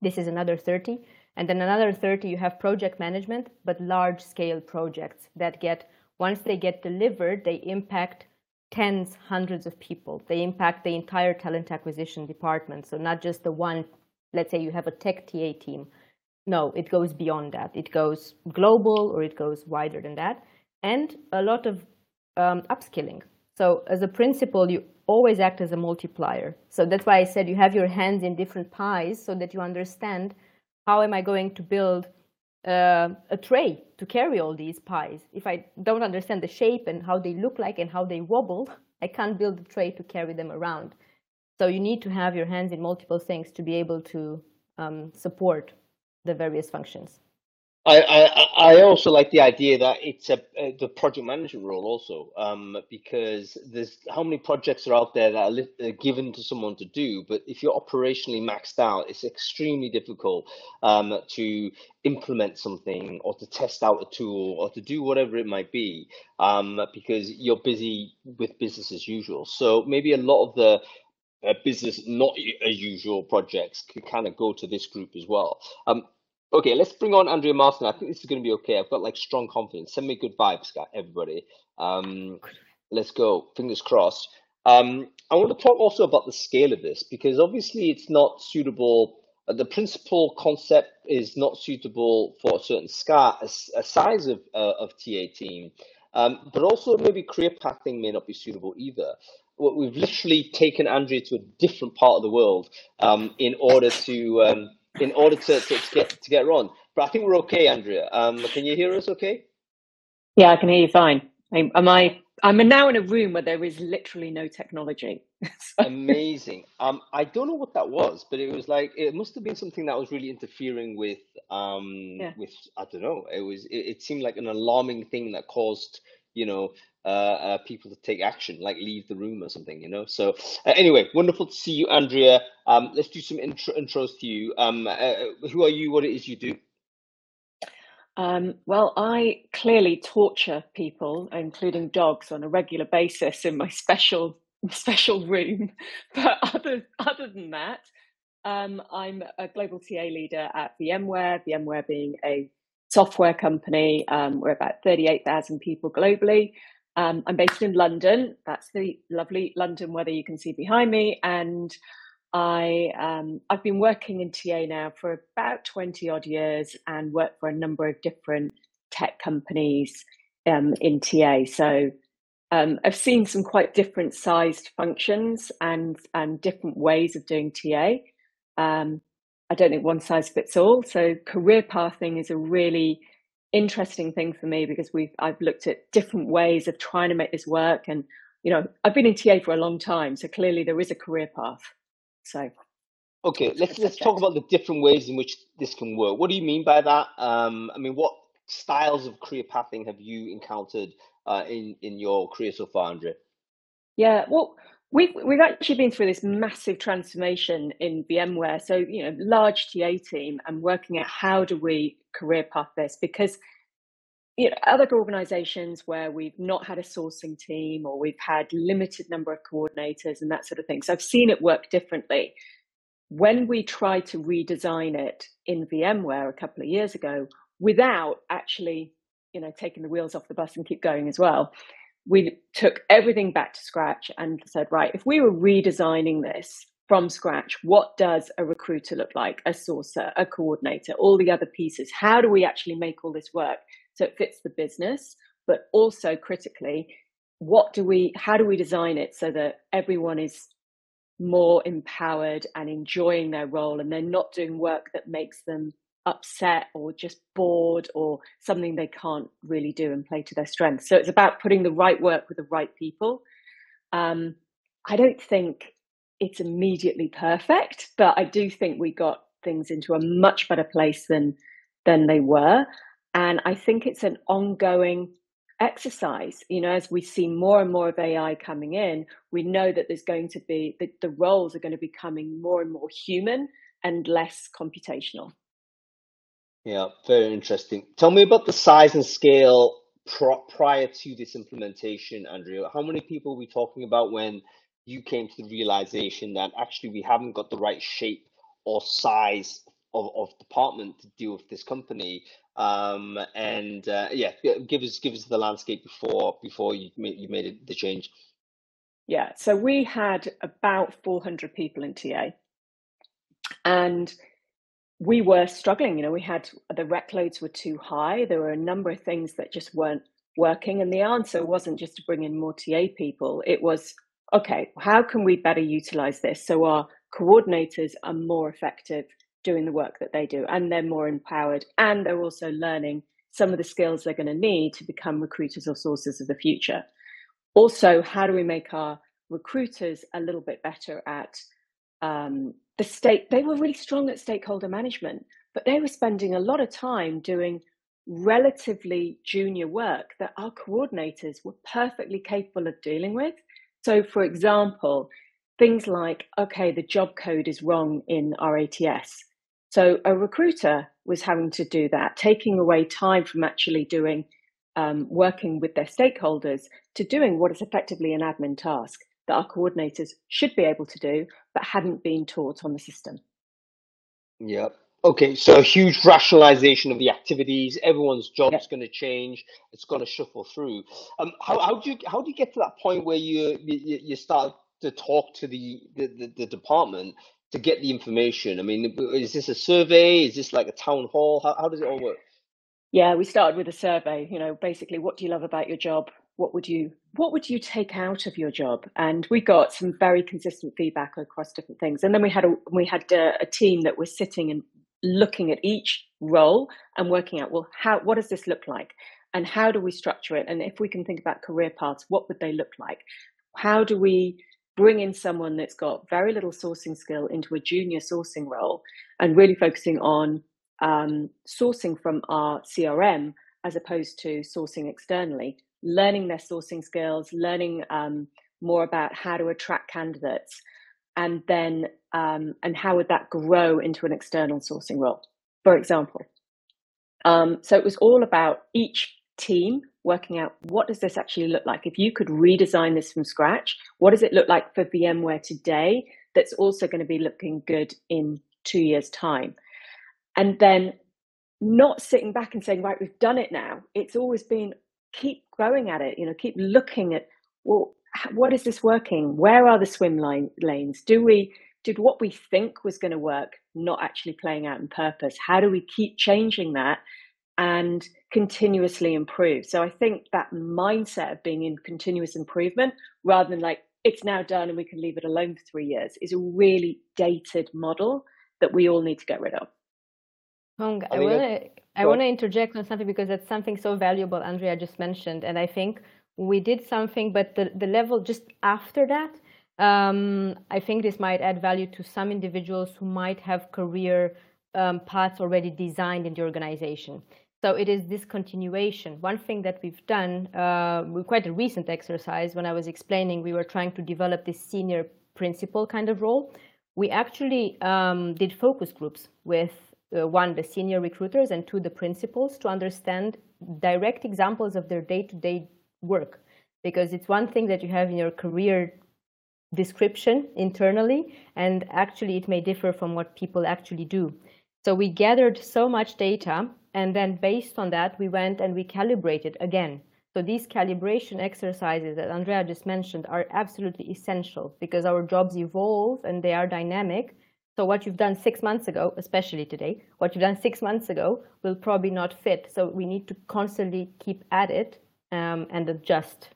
This is another 30. And then another 30, you have project management, but large scale projects that get, once they get delivered, they impact tens, hundreds of people. They impact the entire talent acquisition department. So not just the one, let's say you have a tech TA team no, it goes beyond that. It goes global or it goes wider than that. And a lot of um, upskilling. So as a principal, you always act as a multiplier. So that's why I said you have your hands in different pies so that you understand how am I going to build uh, a tray to carry all these pies. If I don't understand the shape and how they look like and how they wobble, [laughs] I can't build a tray to carry them around. So you need to have your hands in multiple things to be able to um, support the various functions. I, I, I also like the idea that it's a, a the project management role also um, because there's how many projects are out there that are, li- are, given to someone to do, but if you're operationally maxed out, it's extremely difficult um, to implement something or to test out a tool or to do whatever it might be um, because you're busy with business as usual. So maybe a lot of the uh, business not as usual projects could kind of go to this group as well. Um, okay, let's bring on Andrea Marston. I think this is going to be okay. I've got like strong confidence. Send me good vibes, everybody. Um, let's go. Fingers crossed. Um, I want to talk also about the scale of this because obviously it's not suitable. Uh, the principal concept is not suitable for a certain scar, a, a size of uh, of TA team, um, but also maybe career pathing may not be suitable either we've literally taken Andrea to a different part of the world um, in order to um, in order to, to, to, get to get on. But I think we're okay, Andrea. Um, can you hear us? Okay. Yeah, I can hear you fine. Am I? I'm now in a room where there is literally no technology. [laughs] so. Amazing. Um, I don't know what that was, but it was like it must have been something that was really interfering with um yeah. with I don't know. It was it, it seemed like an alarming thing that caused you know uh, uh, people to take action, like leave the room or something, you know. So uh, anyway, wonderful to see you, Andrea. Um, let's do some intro- intros to you. Um, uh, who are you? What it is you do? Um, well, I clearly torture people, including dogs, on a regular basis in my [laughs] special special room. [laughs] But other other than that, um, I'm a global TA leader at VMware. VMware being a software company. Um, we're about 38,000 people globally. Um, I'm based in London. That's the lovely London weather you can see behind me. And I um, I've been working in TA now for about 20 odd years and worked for a number of different tech companies um, in TA. So um, I've seen some quite different sized functions and and different ways of doing TA. Um, I don't think one size fits all. So career pathing is a really interesting thing for me because we've I've looked at different ways of trying to make this work and you know I've been in TA for a long time so clearly there is a career path. So okay let's let's talk about the different ways in which this can work. What do you mean by that? Um I mean what styles of career pathing have you encountered uh, in in your career so far Andrea? Yeah well We've we've actually been through this massive transformation in VMware. So you know, large TA team and working out how do we career path this because you know other organizations where we've not had a sourcing team or we've had limited number of coordinators and that sort of thing. So I've seen it work differently. When we tried to redesign it in VMware a couple of years ago, without actually, you know, taking the wheels off the bus and keep going as well, we took everything back to scratch and said, right, if we were redesigning this from scratch, what does a recruiter look like, a sourcer, a coordinator, all the other pieces? How do we actually make all this work so it fits the business, but also critically, what do we, how do we design it so that everyone is more empowered and enjoying their role and they're not doing work that makes them upset or just bored or something they can't really do and play to their strengths. So it's about putting the right work with the right people. Um, I don't think it's immediately perfect, but I do think we got things into a much better place than than they were. And I think it's an ongoing exercise. You know, as we see more and more of AI coming in, we know that there's going to be the, the roles are going to be becoming more and more human and less computational. Yeah, very interesting. Tell me about the size and scale prior to this implementation, Andrea. How many people are we talking about when you came to the realization that actually we haven't got the right shape or size of, of department to deal with this company? Um, and uh, yeah, give us give us the landscape before before you made you made it, the change. Yeah, so we had about 400 people in TA, and we were struggling. You know, we had the rec loads were too high. There were a number of things that just weren't working. And the answer wasn't just to bring in more TA people, it was okay, how can we better utilize this so our coordinators are more effective doing the work that they do and they're more empowered and they're also learning some of the skills they're going to need to become recruiters or sources of the future. Also, how do we make our recruiters a little bit better at um, the state, they were really strong at stakeholder management, but they were spending a lot of time doing relatively junior work that our coordinators were perfectly capable of dealing with. So, for example, things like, okay, the job code is wrong in our ATS. So, a recruiter was having to do that, taking away time from actually doing um, working with their stakeholders to doing what is effectively an admin task that our coordinators should be able to do, but hadn't been taught on the system. Yep. Okay, so a huge rationalization of the activities. Everyone's job's yep. going to change. It's going to shuffle through. Um, how, how do you how do you get to that point where you you, you start to talk to the, the, the, the department to get the information? I mean, is this a survey? Is this like a town hall? How, how does it all work? Yeah, we started with a survey. You know, basically, what do you love about your job? What would you what would you take out of your job? And we got some very consistent feedback across different things. And then we had a we had a, a, team that was sitting and looking at each role and working out well how what does this look like? And how do we structure it? And if we can think about career paths what would they look like? How do we bring in someone that's got very little sourcing skill into a junior sourcing role and really focusing on um, sourcing from our crm as opposed to sourcing externally learning their sourcing skills, learning um, more about how to attract candidates, and then um, and how would that grow into an external sourcing role, for example. Um, so it was all about each team working out what does this actually look like. If you could redesign this from scratch, what does it look like for VMware today? That's also going to be looking good in two years' time, and then not sitting back and saying, right, we've done it now. It's always been keep going at it you know keep looking at well what is this working? Where are the swim line lanes? Do we did what we think was going to work not actually playing out in purpose? How do we keep changing that and continuously improve? So i think that mindset of being in continuous improvement rather than like it's now done and we can leave it alone for three years is a really dated model that we all need to get rid of. Hong, I, I want to I want to interject on something because that's something so valuable Andrea just mentioned, and I think we did something, but the, the level just after that, um, I think this might add value to some individuals who might have career um, paths already designed in the organization. So it is this continuation. One thing that we've done, uh, quite a recent exercise, when I was explaining, we were trying to develop this senior principal kind of role. We actually um, did focus groups with uh, one, the senior recruiters, and two, the principals to understand direct examples of their day-to-day work. Because it's one thing that you have in your career description internally, and actually it may differ from what people actually do. So we gathered so much data, and then based on that, we went and we calibrated again. So these calibration exercises that Andrea just mentioned are absolutely essential because our jobs evolve and they are dynamic. So what you've done six months ago, especially today, what you've done six months ago will probably not fit. So we need to constantly keep at it um, and adjust.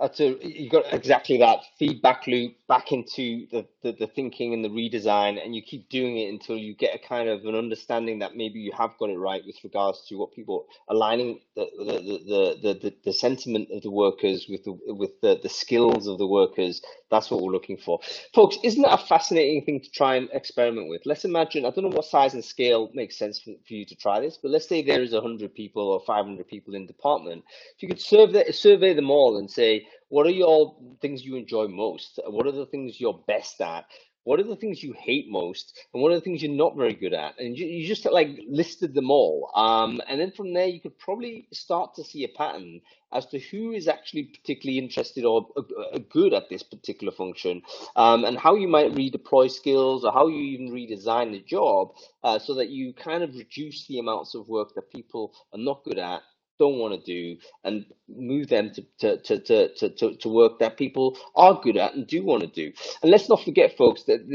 That's a, you got exactly that feedback loop back into the, the, the, thinking and the redesign, and you keep doing it until you get a kind of an understanding that maybe you have got it right with regards to what people aligning the the, the, the, the, sentiment of the workers with the with the, the skills of the workers. That's what we're looking for, folks. Isn't that a fascinating thing to try and experiment with? Let's imagine. I don't know what size and scale makes sense for, for you to try this, but let's say there is hundred people or five hundred people in department. If you could survey survey them all and say what are your things you enjoy most? What are the things you're best at? What are the things you hate most? And what are the things you're not very good at? And you, you just like listed them all. Um, and then from there, you could probably start to see a pattern as to who is actually particularly interested or uh, uh, good at this particular function um, and how you might redeploy skills or how you even redesign the job uh, so that you kind of reduce the amounts of work that people are not good at don't want to do and move them to, to, to, to, to, to work that people are good at and do want to do. And let's not forget, folks, that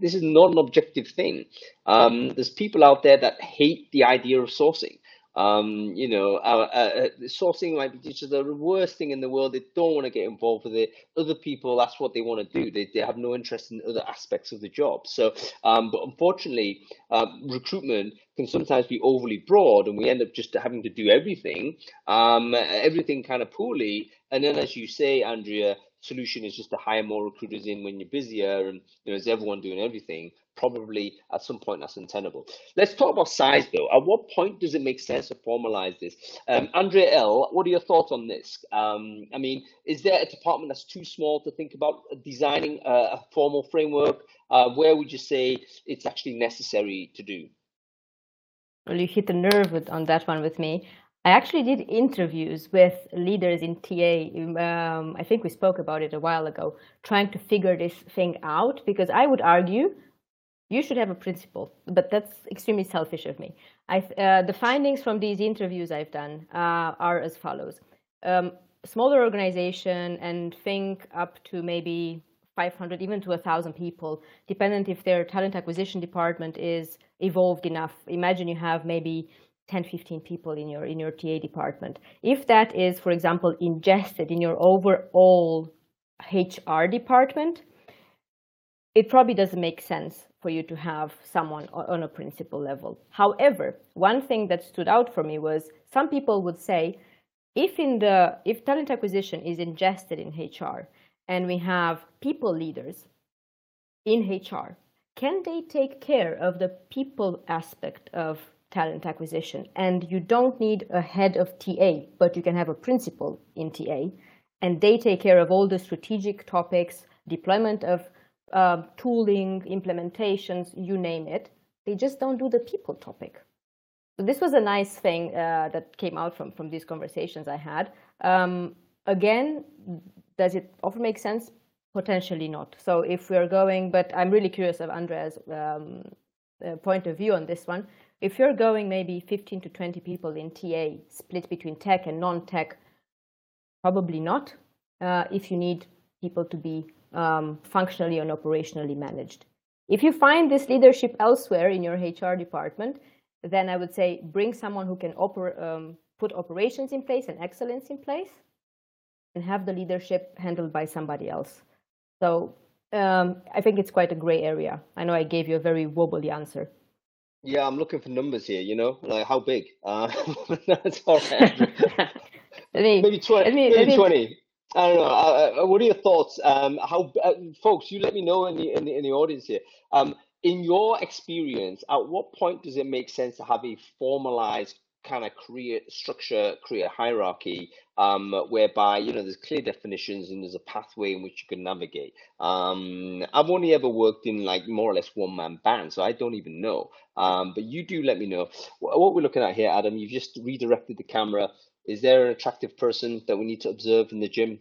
this is not an objective thing. Um, there's people out there that hate the idea of sourcing. Um, you know, uh, uh, sourcing might be just the worst thing in the world. They don't want to get involved with it. Other people, that's what they want to do. They, they have no interest in other aspects of the job. So, um, but unfortunately, um, recruitment can sometimes be overly broad, and we end up just having to do everything, um, everything kind of poorly. And then, as you say, Andrea, solution is just to hire more recruiters in when you're busier, and you know, is everyone doing everything? Probably at some point that's untenable. Let's talk about size though. At what point does it make sense to formalize this? Um, Andrea L, what are your thoughts on this? Um, I mean, is there a department that's too small to think about designing a, a formal framework? Uh, where would you say it's actually necessary to do? Well, you hit the nerve with, on that one with me. I actually did interviews with leaders in TA. Um, I think we spoke about it a while ago, trying to figure this thing out because I would argue you should have a principal, but that's extremely selfish of me. Uh, the findings from these interviews I've done uh, are as follows. Um, smaller organization and think up to maybe 500, even to 1,000 people, dependent if their talent acquisition department is evolved enough. Imagine you have maybe 10, 15 people in your, in your TA department. If that is, for example, ingested in your overall HR department, it probably doesn't make sense for you to have someone on a principal level. However, one thing that stood out for me was some people would say, if in the if talent acquisition is ingested in HR and we have people leaders in HR, can they take care of the people aspect of talent acquisition? And you don't need a head of TA, but you can have a principal in TA, and they take care of all the strategic topics, deployment of uh, tooling, implementations, you name it. They just don't do the people topic. So this was a nice thing uh, that came out from, from these conversations I had. Um, again, does it often make sense? Potentially not. So if we're going, but I'm really curious of Andrea's um, uh, point of view on this one. If you're going maybe 15 to 20 people in TA, split between tech and non-tech, probably not. Uh, if you need people to be um, functionally and operationally managed. If you find this leadership elsewhere in your HR department, then I would say bring someone who can oper um, put operations in place and excellence in place and have the leadership handled by somebody else. So um, I think it's quite a gray area. I know I gave you a very wobbly answer. Yeah, I'm looking for numbers here. You know, like how big? Uh, [laughs] that's all right. [laughs] me, maybe 20. me, maybe me, 20. I don't know. Uh, uh, what are your thoughts? Um, how, uh, folks, you let me know in the in the, in the audience here. Um, in your experience, at what point does it make sense to have a formalized kind of career structure, career hierarchy, um, whereby you know there's clear definitions and there's a pathway in which you can navigate. Um, I've only ever worked in like more or less one man band, so I don't even know. Um, but you do let me know what we're looking at here, Adam. You've just redirected the camera. Is there an attractive person that we need to observe in the gym?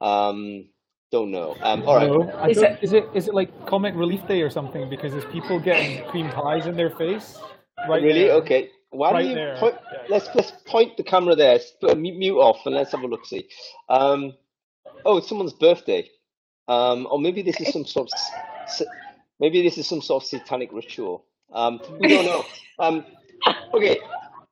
Um, don't know. Um, all right. No, is, it, is it is it like Comic Relief Day or something? Because there's people getting cream pies in their face. Right. Really? There. Okay. Why right don't you point, yeah. let's let's point the camera there, mute off, and let's have a look. See. Um, oh, it's someone's birthday, um, or maybe this is some sort of maybe this is some sort of satanic ritual. Um, we don't know. [laughs] Um, okay.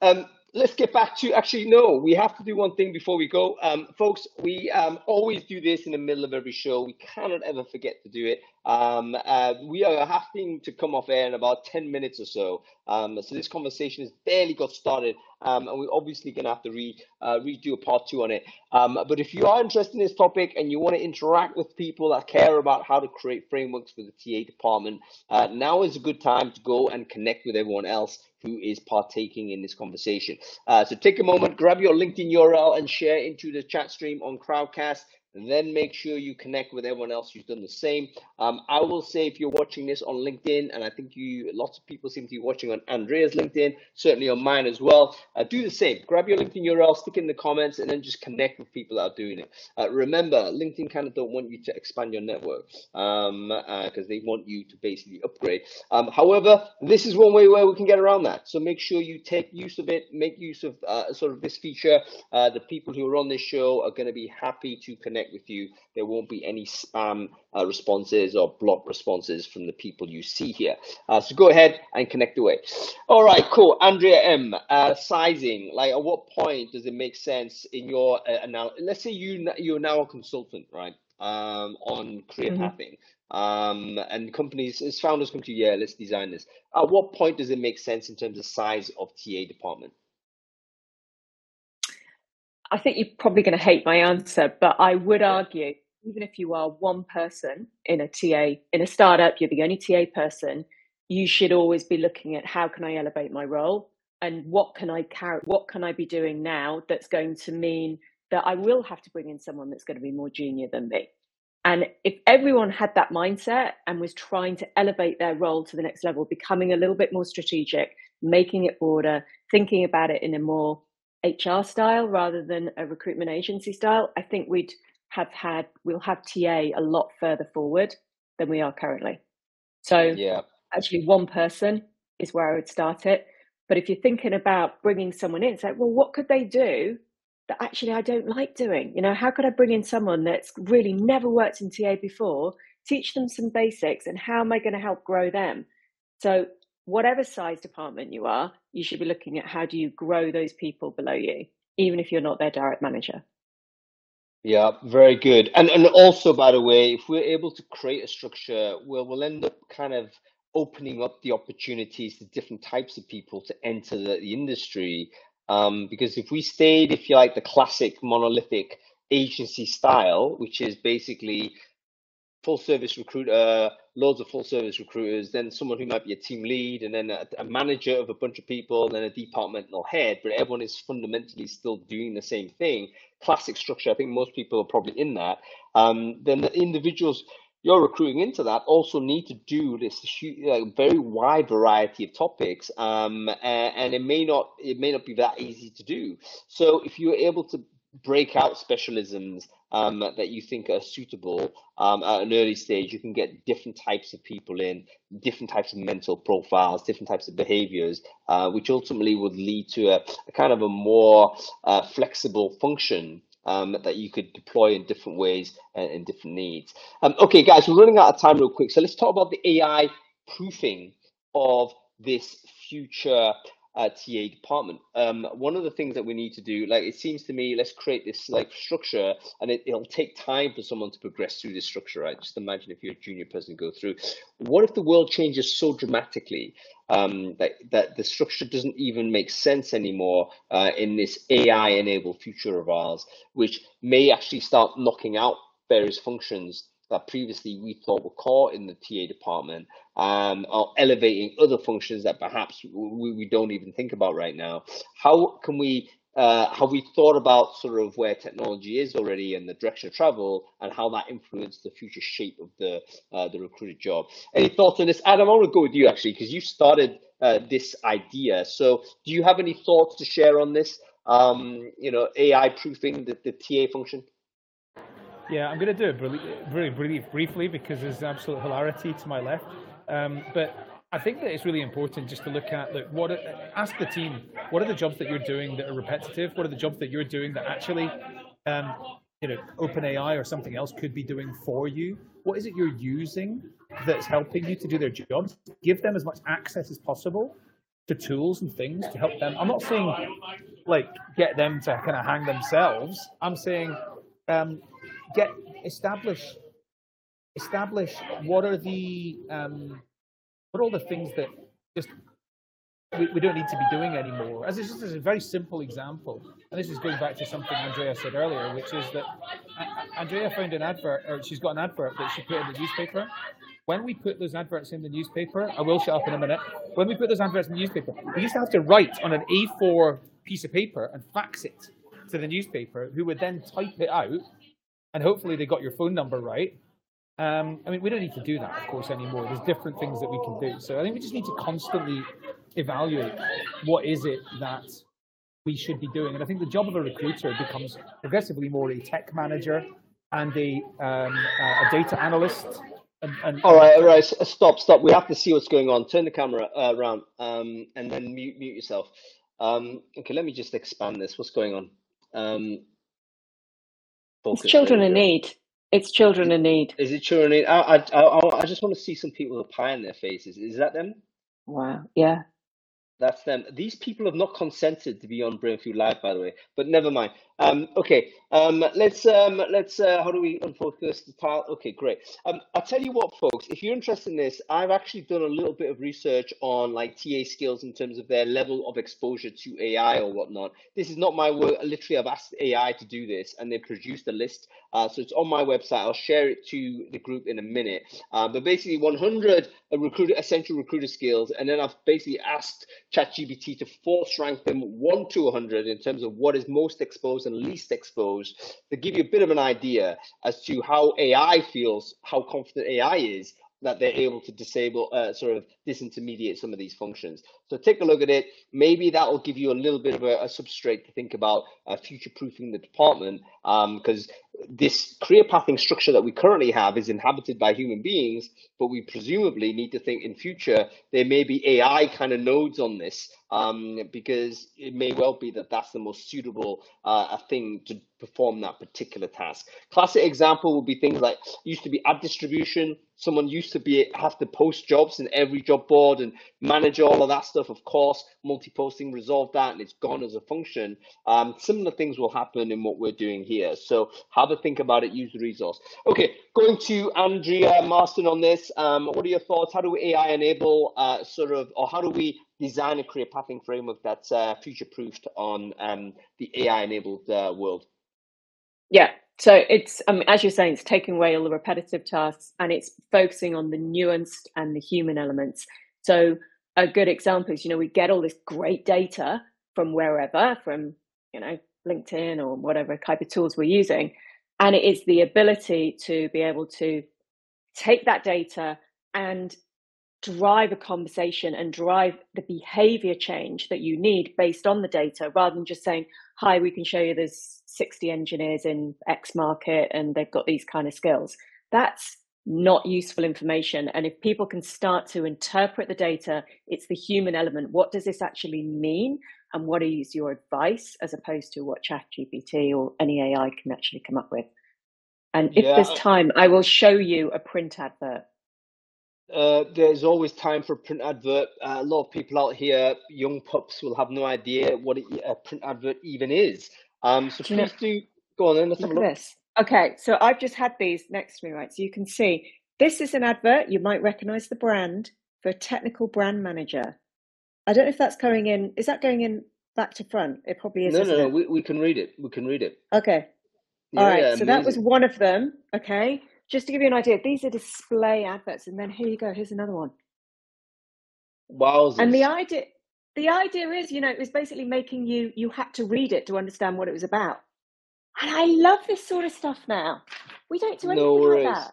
Um, let's get back to actually no we have to do one thing before we go. Um, folks we um, always do this in the middle of every show. We cannot ever forget to do it um, uh, we are having to come off air in about 10 minutes or so. Um, so this conversation has barely got started. Um, and we're obviously going to have to re, uh, redo a part two on it. Um, but if you are interested in this topic and you want to interact with people that care about how to create frameworks for the TA department uh, now is a good time to go and connect with everyone else who is partaking in this conversation. Uh, so take a moment, grab your LinkedIn URL and share into the chat stream on Crowdcast then make sure you connect with everyone else who's done the same. Um, I will say if you're watching this on LinkedIn, and I think you lots of people seem to be watching on Andrea's LinkedIn, certainly on mine as well. Uh, do the same. Grab your LinkedIn URL, stick it in the comments, and then just connect with people that are doing it. Uh, remember, LinkedIn kind of don't want you to expand your network because um, uh, they want you to basically upgrade. Um, however, this is one way where we can get around that. So make sure you take use of it, make use of uh, sort of this feature. Uh, the people who are on this show are going to be happy to connect connect with you. There won't be any spam uh, responses or block responses from the people you see here. Uh, so go ahead and connect away. All right, cool. Andrea M, uh, sizing. Like, at what point does it make sense in your uh, analysis? Let's say you you're now a consultant, right? Um, on career mm-hmm. pathing. Um, and companies, as founders come to you, yeah, let's design this. At what point does it make sense in terms of size of TA department? I think you're probably going to hate my answer, but I would argue even if you are one person in a TA, in a startup, you're the only TA person, you should always be looking at how can I elevate my role and what can I carry, what can I be doing now that's going to mean that I will have to bring in someone that's going to be more junior than me. And if everyone had that mindset and was trying to elevate their role to the next level, becoming a little bit more strategic, making it broader, thinking about it in a more HR style rather than a recruitment agency style, I think we'd have had we'll have TA a lot further forward than we are currently. So yeah. actually one person is where I would start it. But if you're thinking about bringing someone in, it's like, well, what could they do that actually I don't like doing? You know, how could I bring in someone that's really never worked in TA before, teach them some basics, and how am I going to help grow them? So whatever size department you are, you should be looking at how do you grow those people below you, even if you're not their direct manager. Yeah, very good. And and also, by the way, if we're able to create a structure, we'll we'll end up kind of opening up the opportunities to different types of people to enter the, the industry. Um, because if we stayed, if you like, the classic monolithic agency style, which is basically full service recruiter, loads of full service recruiters, then someone who might be a team lead, and then a, a, manager of a bunch of people, and then a departmental head, but everyone is fundamentally still doing the same thing. Classic structure. I think most people are probably in that. Um, then the individuals you're recruiting into that also need to do this huge, very wide variety of topics, um, and, and it may not it may not be that easy to do. So if you're able to break out specialisms um, that you think are suitable um, at an early stage, you can get different types of people in, different types of mental profiles, different types of behaviors, uh, which ultimately would lead to a, a kind of a more uh, flexible function um, that you could deploy in different ways and in different needs. Um, okay, guys, we're running out of time real quick. So let's talk about the AI proofing of this future uh, TA department. Um, one of the things that we need to do, like it seems to me, let's create this like structure, and it, it'll take time for someone to progress through this structure, right? Just imagine if you're a junior person go through. What if the world changes so dramatically um, that that the structure doesn't even make sense anymore uh, in this AI-enabled future of ours, which may actually start knocking out various functions that previously we thought were core in the TA department um, elevating other functions that perhaps we, we don't even think about right now. How can we uh, have we thought about sort of where technology is already and the direction of travel and how that influenced the future shape of the uh, the recruited job? Any thoughts on this, Adam? I want to go with you actually because you started uh, this idea. So, do you have any thoughts to share on this? Um, you know, AI proofing the, the TA function. Yeah, I'm going to do it really, really, briefly because there's absolute hilarity to my left. Um, but I think that it's really important just to look at like what ask the team what are the jobs that you're doing that are repetitive? What are the jobs that you're doing that actually um, you know OpenAI or something else could be doing for you? What is it you're using that's helping you to do their jobs? Give them as much access as possible to tools and things to help them. I'm not saying like get them to kind of hang themselves. I'm saying um, get establish establish what are the um, what are all the things that just we, we don't need to be doing anymore. As this is a very simple example, and this is going back to something Andrea said earlier, which is that Andrea found an advert, or she's got an advert that she put in the newspaper. When we put those adverts in the newspaper, I will shut up in a minute. When we put those adverts in the newspaper, we used to have to write on an A4 piece of paper and fax it to the newspaper, who would then type it out, and hopefully they got your phone number right, um, I mean, we don't need to do that, of course, anymore. There's different things that we can do. So I think we just need to constantly evaluate what is it that we should be doing. And I think the job of a recruiter becomes progressively more a tech manager and a, um, a data analyst. And, and, all right, all right, stop, stop. We have to see what's going on. Turn the camera uh, around um, and then mute, mute yourself. Um, okay, let me just expand this. What's going on? It's children in need. It's children in need. Is it children in need? I, I, I, I just want to see some people with a pie in their faces. Is that them? Wow. Yeah. That's them. These people have not consented to be on Brainfood Live, by the way. But never mind. Um, okay. Um, let's um, let's. Uh, how do we unfocus the tile? Okay, great. Um, I'll tell you what, folks. If you're interested in this, I've actually done a little bit of research on like TA skills in terms of their level of exposure to AI or whatnot. This is not my work. Literally, I've asked AI to do this, and they produced a list. Uh, so it's on my website. I'll share it to the group in a minute. Uh, but basically, 100 recruiter essential recruiter skills, and then I've basically asked ChatGPT to force rank them one to 100 in terms of what is most exposed and least exposed to give you a bit of an idea as to how AI feels, how confident AI is that they're able to disable, uh, sort of disintermediate some of these functions. So take a look at it. Maybe that will give you a little bit of a, a substrate to think about uh, future proofing the department because um, this career pathing structure that we currently have is inhabited by human beings, but we presumably need to think in future there may be AI kind of nodes on this um, because it may well be that that's the most suitable uh, thing to perform that particular task. Classic example would be things like used to be ad distribution. Someone used to be have to post jobs in every job board and manage all of that stuff. Of course, multi-posting resolved that and it's gone as a function. Um, similar things will happen in what we're doing here. So have a think about it, use the resource. Okay, going to Andrea Marston on this. Um, what are your thoughts? How do we AI enable uh, sort of, or how do we design a career pathing framework that's uh, future proofed on um, the AI enabled uh, world? Yeah, so it's um, as you're saying, it's taking away all the repetitive tasks and it's focusing on the nuanced and the human elements. So a good example is, you know, we get all this great data from wherever, from you know LinkedIn or whatever type of tools we're using, and it is the ability to be able to take that data and drive a conversation and drive the behavior change that you need based on the data rather than just saying hi we can show you there's 60 engineers in x market and they've got these kind of skills. That's not useful information. And if people can start to interpret the data it's the human element. What does this actually mean and what is your advice as opposed to what chat gpt or any ai can actually come up with and if yeah. there's time i will show you a print advert Uh, there's always time for a print advert. Uh, a lot of people out here, young pups, will have no idea what a print advert even is. Um, so do please do go on then. Let's look have a look. This. Okay, so I've just had these next to me, right? So you can see this is an advert. You might recognize the brand for a technical brand manager. I don't know if that's going in. Is that going in back to front? It probably is. No, no, no. We, we can read it. We can read it. Okay. Yeah, All right. Yeah, so that was one of them. Okay just to give you an idea, these are display adverts, and then here you go. Here's another one. Wow. And the idea, the idea is, you know, it was basically making you you had to read it to understand what it was about. And I love this sort of stuff now. We don't do anything no like that.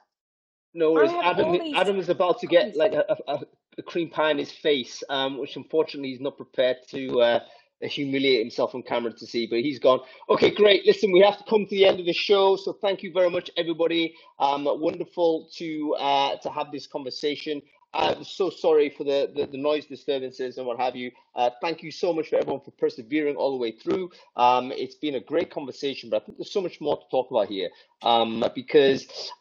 No worries. Adam, these... Adam is about to get like a, a, cream pie in his face, um, which unfortunately he's not prepared to uh, humiliate himself on camera to see, but he's gone. Okay, great. Listen, we have to come to the end of the show, so thank you very much, everybody. Um, wonderful to uh, to have this conversation. I'm so sorry for the, the, the, noise disturbances and what have you. Uh, thank you so much for everyone for persevering all the way through. Um, it's been a great conversation, but I think there's so much more to talk about here um, because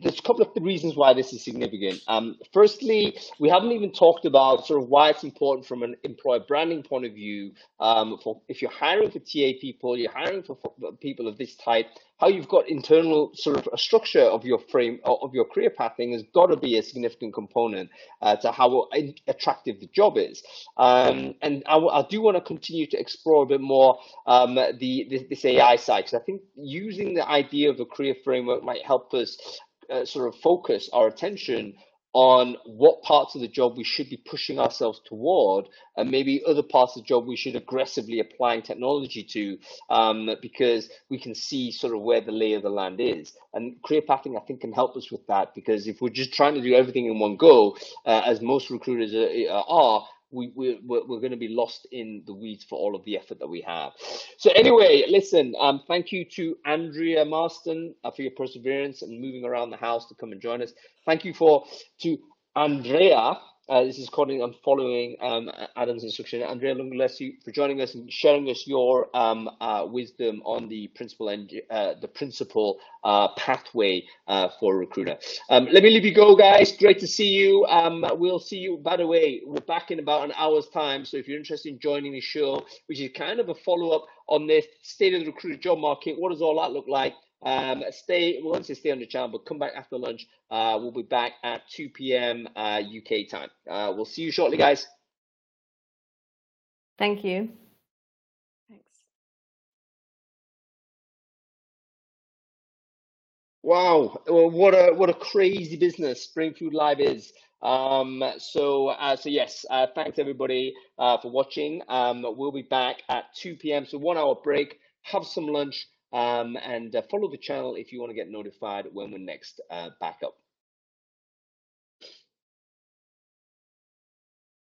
there's a couple of reasons why this is significant. Um, firstly, we haven't even talked about sort of why it's important from an employer branding point of view. Um, for if you're hiring for TA people, you're hiring for, for people of this type, how you've got internal sort of a structure of your frame of your career pathing has got to be a significant component uh, to how attractive the job is. Um, and I, I, do want to continue to explore a bit more um, the this, this AI side because I think using the idea of a career framework might help us uh, sort of focus our attention on what parts of the job we should be pushing ourselves toward, and maybe other parts of the job we should aggressively applying technology to, um, because we can see sort of where the lay of the land is. And career pathing, I think, can help us with that, because if we're just trying to do everything in one go, uh, as most recruiters are, are we, we we're, we're going to be lost in the weeds for all of the effort that we have. So anyway, listen, um, thank you to Andrea Marston uh, for your perseverance and moving around the house to come and join us. Thank you for to Andrea uh, this is calling on following um, Adam's instruction. Andrea Lungulescu for joining us and sharing us your um, uh, wisdom on the principal and uh, the principal uh, pathway uh, for recruiter. Um, let me leave you go, guys. Great to see you. Um, we'll see you. By the way, we're back in about an hour's time. So if you're interested in joining the show, which is kind of a follow up on this state of the recruiter job market, what does all that look like? Um, stay, we won't stay on the channel, but come back after lunch. Uh, we'll be back at 2 p.m. Uh, UK time. Uh, we'll see you shortly, guys. Thank you. Thanks. Wow, well, what a what a crazy business Brainfood Live is. Um, so uh, so yes, uh, thanks everybody uh, for watching. Um, we'll be back at 2 p.m. So one hour break. Have some lunch um, and uh, follow the channel if you want to get notified when we're next uh, back up.